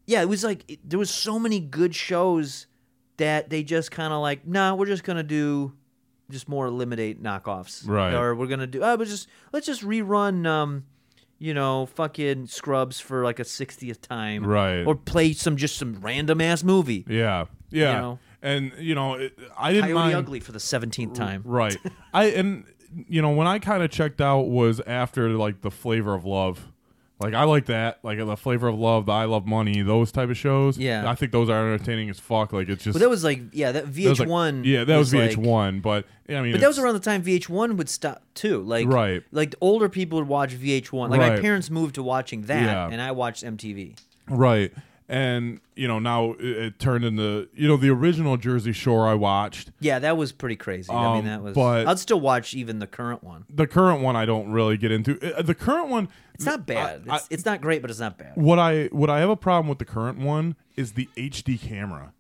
yeah it was like it, there was so many good shows that they just kind of like nah we're just gonna do just more elimidate knockoffs Right. or we're gonna do oh but just let's just rerun um you know fucking scrubs for like a 60th time Right. or play some just some random ass movie Yeah. Yeah. know? And you know, it, I didn't coyote mind. ugly for the 17th time Right. I and you know when I kind of checked out was after like the flavor of love. Like I like that, like the flavor of love, the I love money, those type of shows. Yeah. I think those are entertaining as fuck. Like it's just but that was like yeah that that was, like- vh1 yeah, that was, like- VH1. but yeah, I mean, But that was around the time VH1 would stop too. Like Right. like older people would watch VH1. Like my parents moved to watching that, Yeah. and I watched MTV. right. And you know now it, it turned into you know the original Jersey Shore I watched. Yeah, that was pretty crazy. I Um, mean, that was. but- I'd still watch even the current one. The current one I don't really get into. Uh, The current one It's not bad. I- it's, it's not great, but it's not bad. what I what I have a problem with the current one is the HD camera.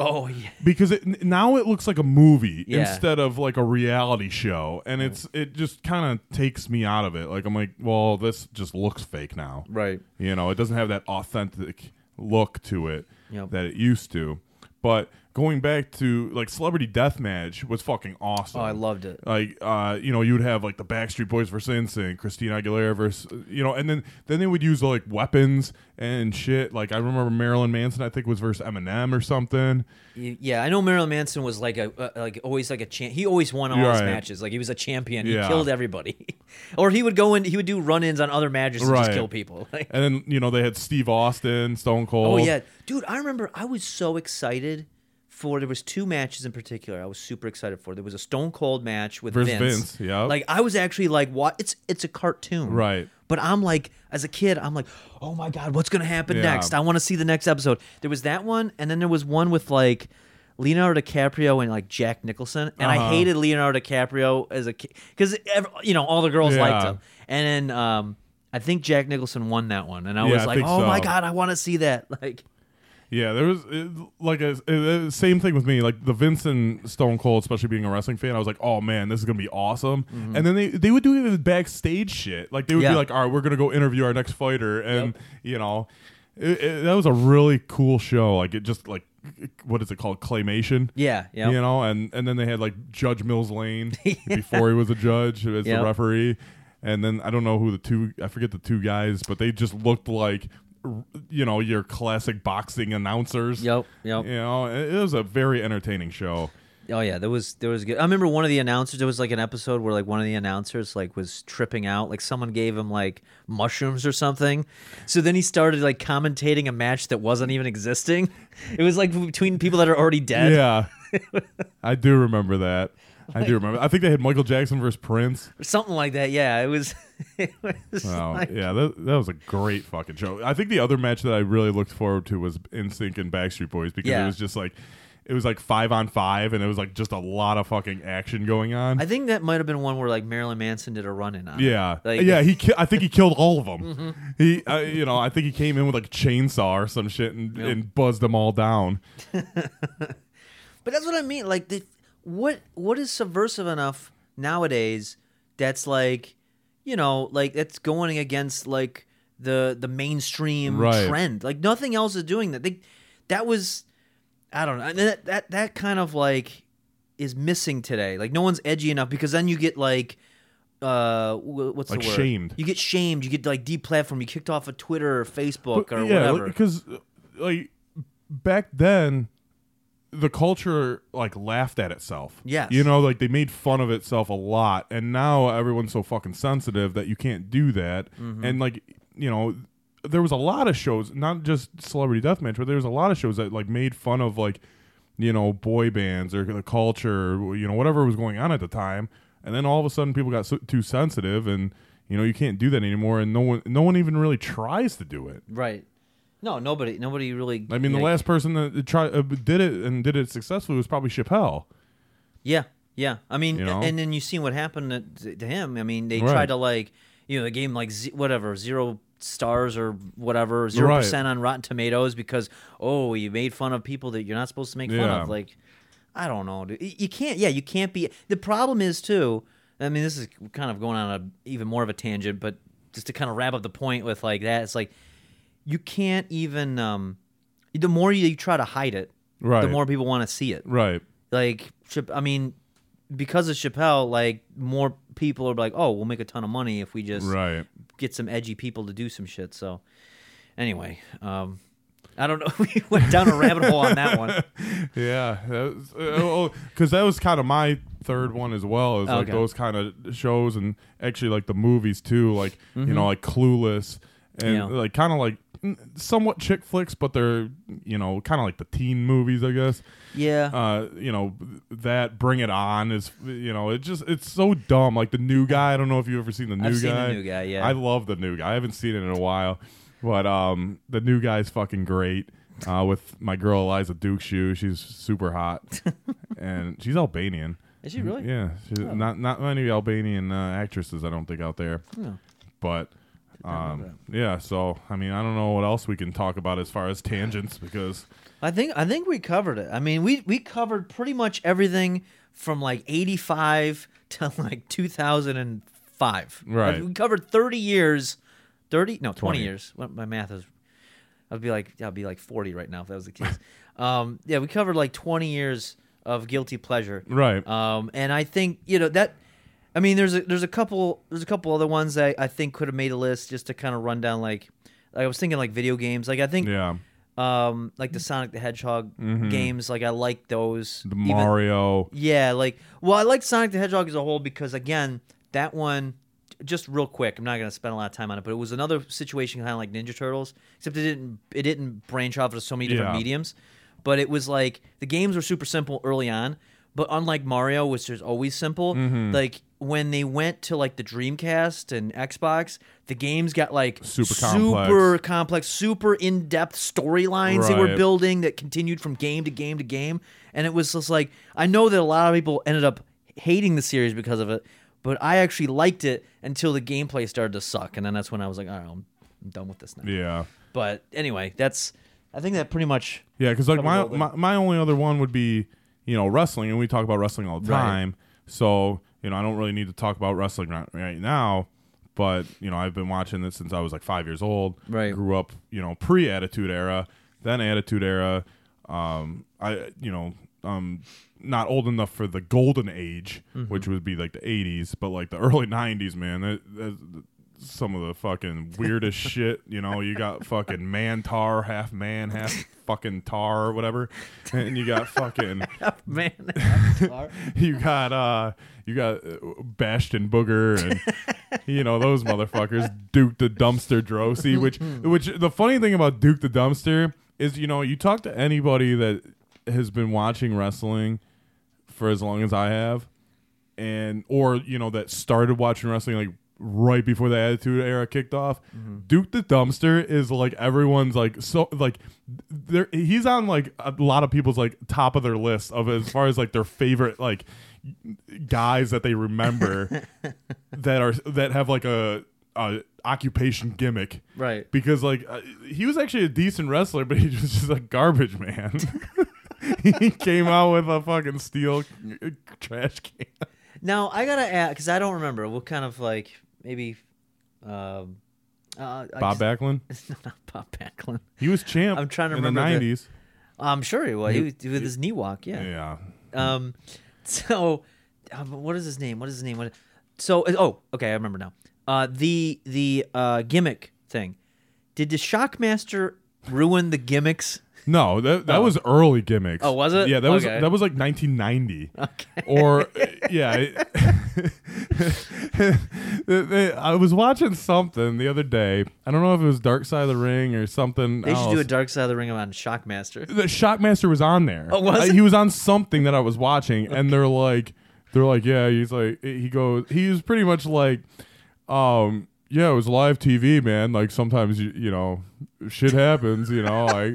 Oh yeah. because it, now it looks like a movie Yeah. instead of like a reality show and it's it just kind of takes me out of it like i'm like well this just looks fake now Right. you know it doesn't have that authentic look to it Yep. that it used to but going back to like celebrity deathmatch was fucking awesome Oh, I loved it. like uh you know you would have like the backstreet boys versus NSYNC christina aguilera versus you know and then then they would use like weapons and shit like i remember marilyn manson i think was versus eminem or something Yeah, I know Marilyn Manson was like a uh, like always like a champ. He always won all his Right. matches. Like he was a champion. He Yeah. killed everybody. or he would go in. He would do run-ins on other matches and just kill people. And then you know they had Steve Austin, Stone Cold. Oh yeah, dude! I remember I was so excited for. There was two matches in particular. I was super excited for. There was a Stone Cold match with Versus Vince. Vince, yeah. Like I was actually like, what? It's it's a cartoon, Right. But I'm like, as a kid, I'm like, oh my god, what's gonna happen Yeah. next? I want to see the next episode. There was that one, and then there was one with like. Leonardo DiCaprio and like Jack Nicholson, and I Uh-huh. hated Leonardo DiCaprio as a kid because you know all the girls liked him, and then um, I think Jack Nicholson won that one, and I Yeah, was like, think oh my god, I want to see that. Like, Yeah, there was it, like a, same thing with me. Like the Vince and Stone Cold, especially being a wrestling fan, I was like, "Oh man, this is gonna be awesome." And then they they would do even backstage shit. Like they would Mm-hmm. Yeah. be like, "All right, we're gonna go interview our next fighter," and you know, it, that was a really cool show. Like it just like what is it called, claymation? yeah, yeah. You know, and and then they had like Judge Mills Lane before he was a judge as Yep. the referee, and then I don't know who the two I forget the two guys, but they just looked like you know your classic boxing announcers. Yep, yep. You know, it, was a very entertaining show. Oh yeah, there was there was good. I remember one of the announcers. There was like an episode where like one of the announcers like was tripping out. Like someone gave him like mushrooms or something. So then he started like commentating a match that wasn't even existing. It was like between people that are already dead. Yeah, I do remember that. I do remember. I think they had Michael Jackson versus Prince. or something like that. Yeah, it was. it was like- yeah, that, that was a great fucking show. I think the other match that I really looked forward to was NSYNC and Backstreet Boys because Yeah. it was just like it was like five on five, and it was like just a lot of fucking action going on. I think that might have been one where like Marilyn Manson did a run in on. yeah, Like- Mm-hmm. yeah. He, ki- I think he killed all of them. He, uh, you know, I think he came in with like a chainsaw or some shit and, Yep. and buzzed them all down. But that's what I mean. Like, the, what what is subversive enough nowadays that's like, you know, like that's going against like the the mainstream Right. trend. Like nothing else is doing that. They, that was, I don't know. That that that kind of like is missing today. Like no one's edgy enough because then you get like. Uh, what's Like the word? shamed. You get shamed. You get like deplatformed. You kicked off of Twitter or Facebook or yeah, whatever. because like back then. The culture like laughed at itself. Yes. you know, like they made fun of itself a lot, and now everyone's so fucking sensitive that you can't do that. Mm-hmm. And like, you know, there was a lot of shows, not just Celebrity Deathmatch, but there was a lot of shows that like made fun of like, you know, boy bands or the culture, or, you know, whatever was going on at the time. And then all of a sudden, people got so, too sensitive, and you know, you can't do that anymore. And no one, no one even really tries to do it. Right. No, nobody, nobody really. I mean, the like- last person that tried uh, did it and did it successfully was probably Chappelle. Yeah, yeah. I mean, You know? and then you see what happened to, to him. I mean, they Right. tried to like, you know, they gave him like z- whatever zero stars or whatever zero Right. percent on Rotten Tomatoes because oh, you made fun of people that you're not supposed to make fun Yeah. of. Like, I don't know, dude. You can't. Yeah, you can't be. The problem is too. I mean, this is kind of going on a even more of a tangent, but just to kind of wrap up the point with like that, it's like you can't even. um The more you try to hide it, Right. the more people want to see it Right. like I mean, because of Chappelle, like more people are like, oh, we'll make a ton of money if we just Right. get some edgy people to do some shit. So, anyway, um, I don't know. we went down a rabbit hole on that one. Yeah, because that was kind of my third one as well. Is like those kind of shows and actually like the movies too. Like you know, like Clueless and Mm-hmm. Yeah. like kind of like somewhat chick flicks, but they're you know kind of like the teen movies, I guess. Yeah, Uh, you know that Bring It On is you know it just it's so dumb. Like the new guy. I don't know if you've ever seen the new I've seen guy. The New Guy, yeah. I love the new guy. I haven't seen it in a while, but um, the new guy's fucking great. Uh, with my girl Eliza Dushku, she's super hot, and she's Albanian. is she really? Yeah, she's not not many Albanian uh, actresses I don't think out there, No. but. Um, yeah, so I mean, I don't know what else we can talk about as far as tangents because I think I think we covered it. I mean, we we covered pretty much everything from like eighty five to like two thousand and five. Right. We covered thirty years. Thirty? No, twenty, 20. years. What my math is. I'd be like I'd be like forty right now if that was the case. um, yeah, we covered like twenty years of guilty pleasure. right, Um, and I think you know that. I mean, there's a there's a couple there's a couple other ones that I think could have made a list just to kind of run down like. I was thinking like video games. Like I think yeah, um like the Sonic the Hedgehog games like I like those the Even- Mario, yeah like well I like Sonic the Hedgehog as a whole because again that one just real quick I'm not going to spend a lot of time on it but it was another situation kind of like Ninja Turtles except it didn't it didn't branch off into so many different Yeah. mediums but it was like the games were super simple early on but unlike Mario which is always simple Mm-hmm. like when they went to like the Dreamcast and Xbox the games got like Super complex. super complex, super in depth storylines they were building that continued from game to game to game. And it was just like, I know that a lot of people ended up hating the series because of it, but I actually liked it until the gameplay started to suck. And then that's when I was like, all right, I'm, I'm done with this now. yeah. But anyway, that's, I think that pretty much, Yeah, because like my, my my only other one would be you know wrestling, and we talk about wrestling all the Right. time. So you know I don't really need to talk about wrestling right, right now. But you know I've been watching this since I was like five years old. Right. Grew up you know pre Attitude Era, then Attitude Era. Um, I you know um not old enough for the golden age, Mm-hmm. which would be like the '80s, but like the early '90s, man. That, that, some of the fucking weirdest shit. You know, you got fucking Mantaur, half man, half fucking tar or whatever, and you got fucking half man, half tar. you got uh you got uh, Bastion Booger and you know those motherfuckers Duke the Dumpster Droese which which the funny thing about Duke the Dumpster is you know you talk to anybody that has been watching wrestling for as long as I have and or you know that started watching wrestling like right before the attitude era kicked off duke the dumpster is like everyone's like so like there he's on like a lot of people's like top of their list of as far as like their favorite like guys that they remember that are that have like a, a occupation gimmick right. because like uh, he was actually a decent wrestler but he was just a garbage man he came out with a fucking steel uh, trash can Now I gotta ask because I don't remember. What kind of like maybe, um, uh, Bob just- Backlund not Bob Backlund. He was champ. I'm trying to in remember the- nineties. I'm sure he was. He was with his knee walk. Yeah. Yeah. Um. So, um, what is his name? What is his name? What? So, oh, okay, I remember now. Uh, the the uh gimmick thing. Did the Shockmaster ruin the gimmicks? No, that that Oh. was early gimmicks. Oh, was it? Yeah, that was Okay. that was like 1990. Okay. Or yeah, I was watching something the other day. I don't know if it was Dark Side of the Ring or something. They should do a. Dark Side of the Ring on Shockmaster. the Shockmaster was on there. Oh, was it? he was on something that I was watching, and they're like, they're like, yeah, he's like, he goes, he was pretty much like, um, yeah, it was live TV, man. Like sometimes you you know, shit happens, you know, like.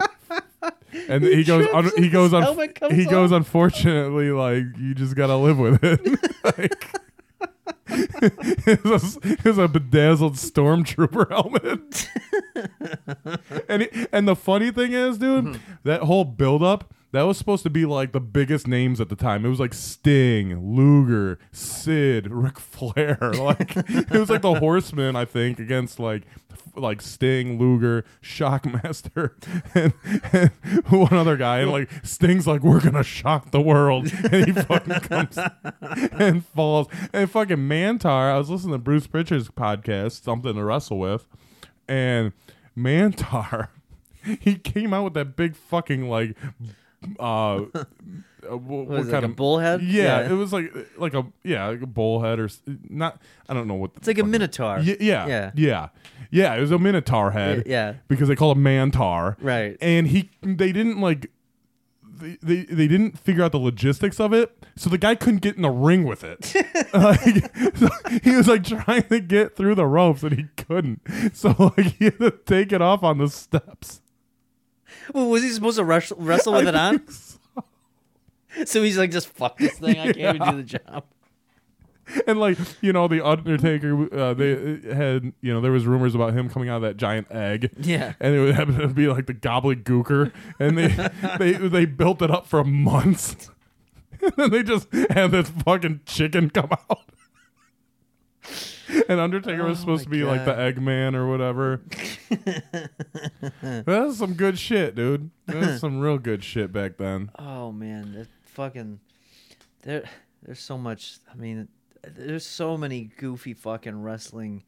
And he goes, un- he goes, un- comes he goes. off. Unfortunately, like you just gotta live with it. like, it, was a, it a bedazzled stormtrooper helmet. and he, and the funny thing is, dude, Mm-hmm. that whole buildup that was supposed to be like the biggest names at the time. It was like Sting, Luger, Sid, Ric Flair. Like it was like the Horsemen, I think, against like like Sting, Luger, Shockmaster, and, and one other guy. And like Sting's like, we're gonna shock the world, and he fucking comes and falls. And fucking Mantaur. I was listening to Bruce Pritchard's podcast, something to wrestle with, and Mantaur. He came out with that big fucking like uh, uh what, What what is it, kind like a of bullhead? Yeah, Yeah. it was like like a yeah like a bullhead or not. I don't know what. It's like a minotaur. Yeah, yeah, Yeah. yeah, yeah. It was a minotaur head. Yeah. because they call it Mantaur. Right. and he they didn't like. They, they, they didn't figure out the logistics of it, so the guy couldn't get in the ring with it. like, so he was like trying to get through the ropes and he couldn't. So like he had to take it off on the steps. Well, was he supposed to rush, wrestle with it on? so. So he's like, just fuck this thing. I can't even do the job. and like you know the undertaker uh, they had you know there was rumors about him coming out of that giant egg Yeah. and it would happen to be like the Gobbledy Gooker and they they they built it up for months and then they just had this fucking chicken come out and undertaker was Oh supposed to be like the eggman or whatever that's some good shit dude that's some real good shit back then Oh man, that fucking there. There's so much. I mean, there's so many goofy fucking wrestling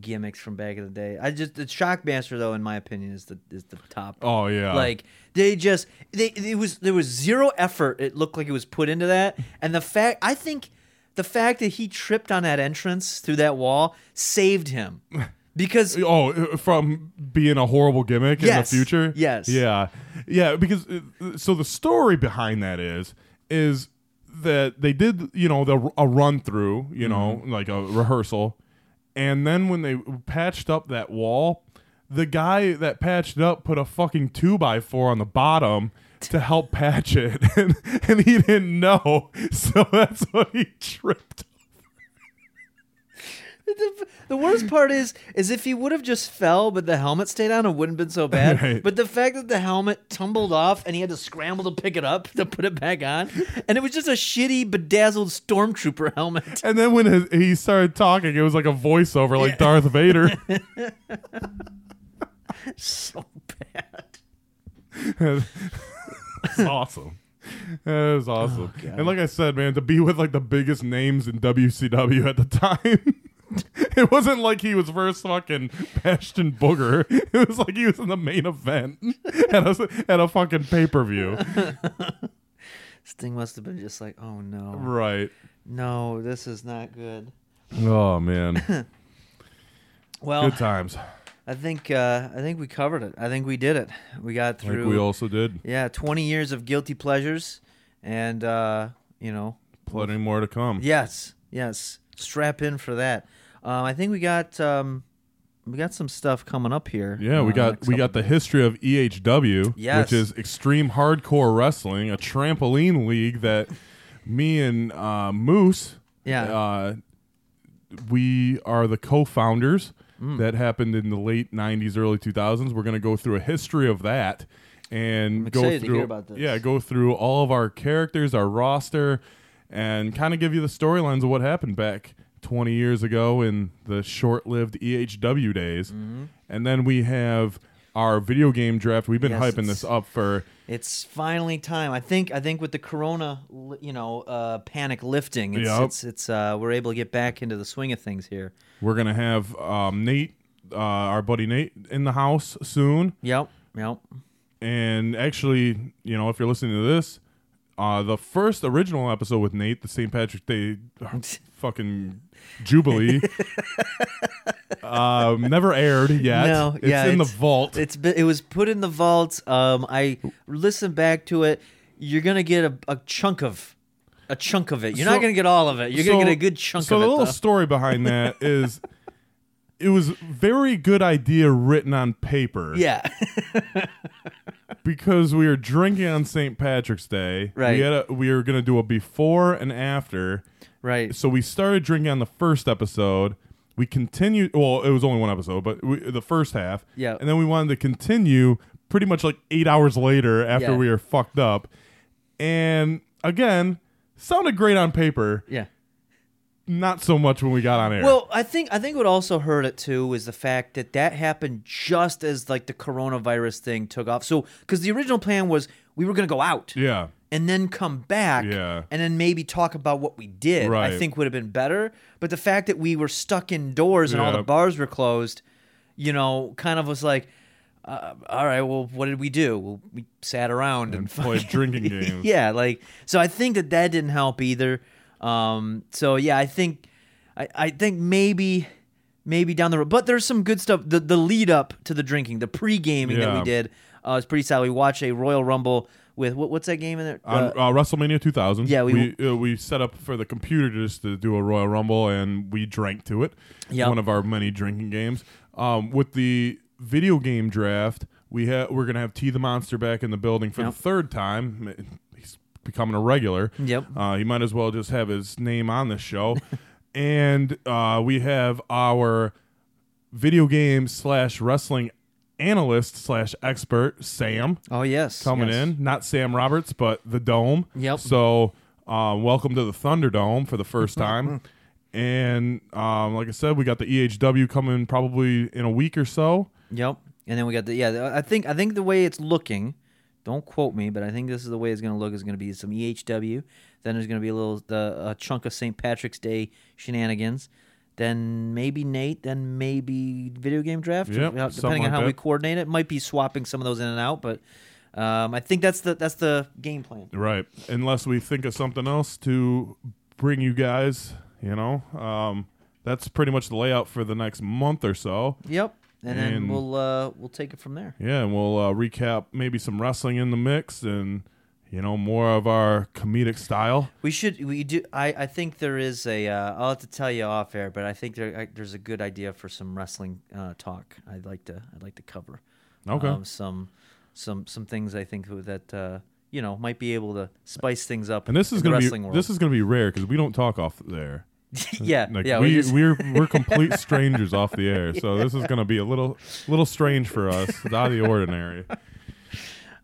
gimmicks from back in the day. I just the Shockmaster though, in my opinion, is the is the top. oh yeah Like they just they it was there was zero effort. It looked like it was put into that, and the fact I think the fact that he tripped on that entrance through that wall saved him because Oh, uh, from being a horrible gimmick Yes, in the future. yes. Yeah, yeah. Because uh, so the story behind that is is that they did you know the a run through you know Mm-hmm. like a rehearsal, and then when they patched up that wall, the guy that patched up put a fucking two by four on the bottom. To help patch it, and, and he didn't know, so that's what he tripped. The, the worst part is, is if he would have just fell, but the helmet stayed on, it wouldn't have been so bad. Right. But the fact that the helmet tumbled off and he had to scramble to pick it up to put it back on, and it was just a shitty, bedazzled stormtrooper helmet. And then when his, he started talking, it was like a voiceover, like Darth Vader. so bad. It's awesome. It was awesome. Oh, and like I said, man, to be with like the biggest names in WCW at the time. It wasn't like he was first fucking Bastion Booger. It was like he was in the main event at a, at a fucking pay per view. Sting must have been just like, oh no, right. no, this is not good. Oh man. Well, Good times. I think uh, I think we covered it. I think we did it. We got through. we also did. yeah, twenty years of guilty pleasures, and uh, you know, Plenty more to come. Yes, yes. Strap in for that. Um, I think we got um, we got some stuff coming up here. Yeah, uh, we got we got the history of EHW, Yes. which is Extreme Hardcore Wrestling, a trampoline league that me and uh, Moose, Yeah. uh, we are the co-founders. Mm. That happened in the late '90s, early 2000s. We're going to go through a history of that and I'm go through hear about this. yeah, go through all of our characters, our roster, and kind of give you the storylines of what happened back 20 years ago in the short-lived EHW days. Mm-hmm. And then we have our video game draft. We've been Yes, hyping this up for It's finally time. I think. I think with the Corona, you know, uh, panic lifting, it's Yep. it's, it's uh, we're able to get back into the swing of things here. we're going to have um, Nate uh, our buddy Nate in the house soon. Yep. Yep. And actually, you know, if you're listening to this, uh, the first original episode with Nate, the St. Patrick's Day fucking Jubilee, um, never aired yet. No, it's yeah, in the vault. It's been, it was put in the vault. Um, I listened back to it. You're gonna get a, a chunk of a chunk of it. You're So- not gonna get all of it. You're So- gonna get a good chunk so of it, the it. little though. story behind that is it was very good idea written on paper. Yeah. because we were drinking on St. Patrick's Day. Right. We had a, we were gonna do a before and after. Right. So we started drinking on the first episode. We continued. Well, it was only one episode, but we, the first half. Yeah. And then we wanted to continue pretty much like eight hours later after Yeah. we were fucked up. And again, sounded great on paper. Yeah. Not so much when we got on air. Well, I think I think what also hurt it too is the fact that that happened just as like the coronavirus thing took off. So because the original plan was we were going to go out yeah. And then come back Yeah. and then maybe talk about what we did. I think would have been better. But the fact that we were stuck indoors and all the bars were closed, you know, kind of was like. Uh, all right, well, what did we do? Well, we sat around and, And played fucking- drinking games. yeah, like so. I think that that didn't help either. Um, so yeah, I think, I, I think maybe, maybe down the road. But there's some good stuff. The the lead up to the drinking, the pre gaming that we did, uh, was pretty solid. We watched a Royal Rumble with what, what's that game in there? on Uh, uh, WrestleMania 2000. yeah, we- we uh, we set up for the computer just to do a Royal Rumble, and we drank to it. Yep. one of our many drinking games. Um, with the video game draft, we have we're gonna have T the Monster back in the building for Yep. the third time. He's becoming a regular. Yep. Uh, he might as well just have his name on this show. and uh, we have our video game slash wrestling analyst slash expert Sam oh yes, coming yes. in. Not Sam Roberts, but the Dome. Yep. So, uh, welcome to the Thunderdome for the first time. and um, like I said, we got the EHW coming probably in a week or so. Yep. And then we got the yeah. I think I think the way it's looking. Don't quote me, but I think this is the way it's going to look. Is going to be some EHW. Then there's going to be a little the a chunk of St. Patrick's Day shenanigans. Then maybe Nate. Then maybe video game draft. Yep, uh, depending on like how we coordinate it. Might be swapping some of those in and out, but um, I think that's the that's the game plan. Right. Unless we think of something else to bring you guys, you know. Um, that's pretty much the layout for the next month or so. Yep. And, then we'll uh, we'll take it from there. Yeah, and we'll uh, recap maybe some wrestling in the mix and you know more of our comedic style. We should. We do. I, I think there is a. Uh, I'll have to tell you off air, but I think there I, there's a good idea for some wrestling uh, talk. I'd like to. I'd like to cover. Okay. Um, some, some, some things I think that uh, you know might be able to spice things up. And this is gonna be world. this is gonna be rare because we don't talk off there. yeah, Like yeah. we, we just, we're we're complete strangers off the air, so this is gonna be a little little strange for us, out of the ordinary.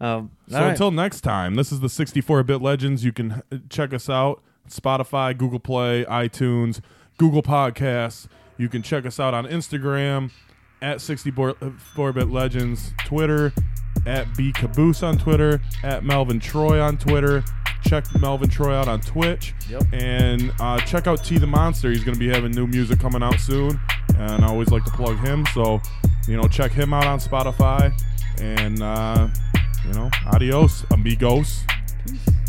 Um, So all right. until next time, this is the 64-bit legends. You can uh, check us out Spotify, Google Play, iTunes, Google Podcasts. You can check us out on Instagram at 64-bit legends, Twitter at B Caboose on Twitter, at Melvin Troy on Twitter. Check Melvin Troy out on Twitch. Yep. And uh, check out T the Monster. He's going to be having new music coming out soon. And I always like to plug him. So, you know, check him out on Spotify. And, uh, you know, adios, amigos. Peace.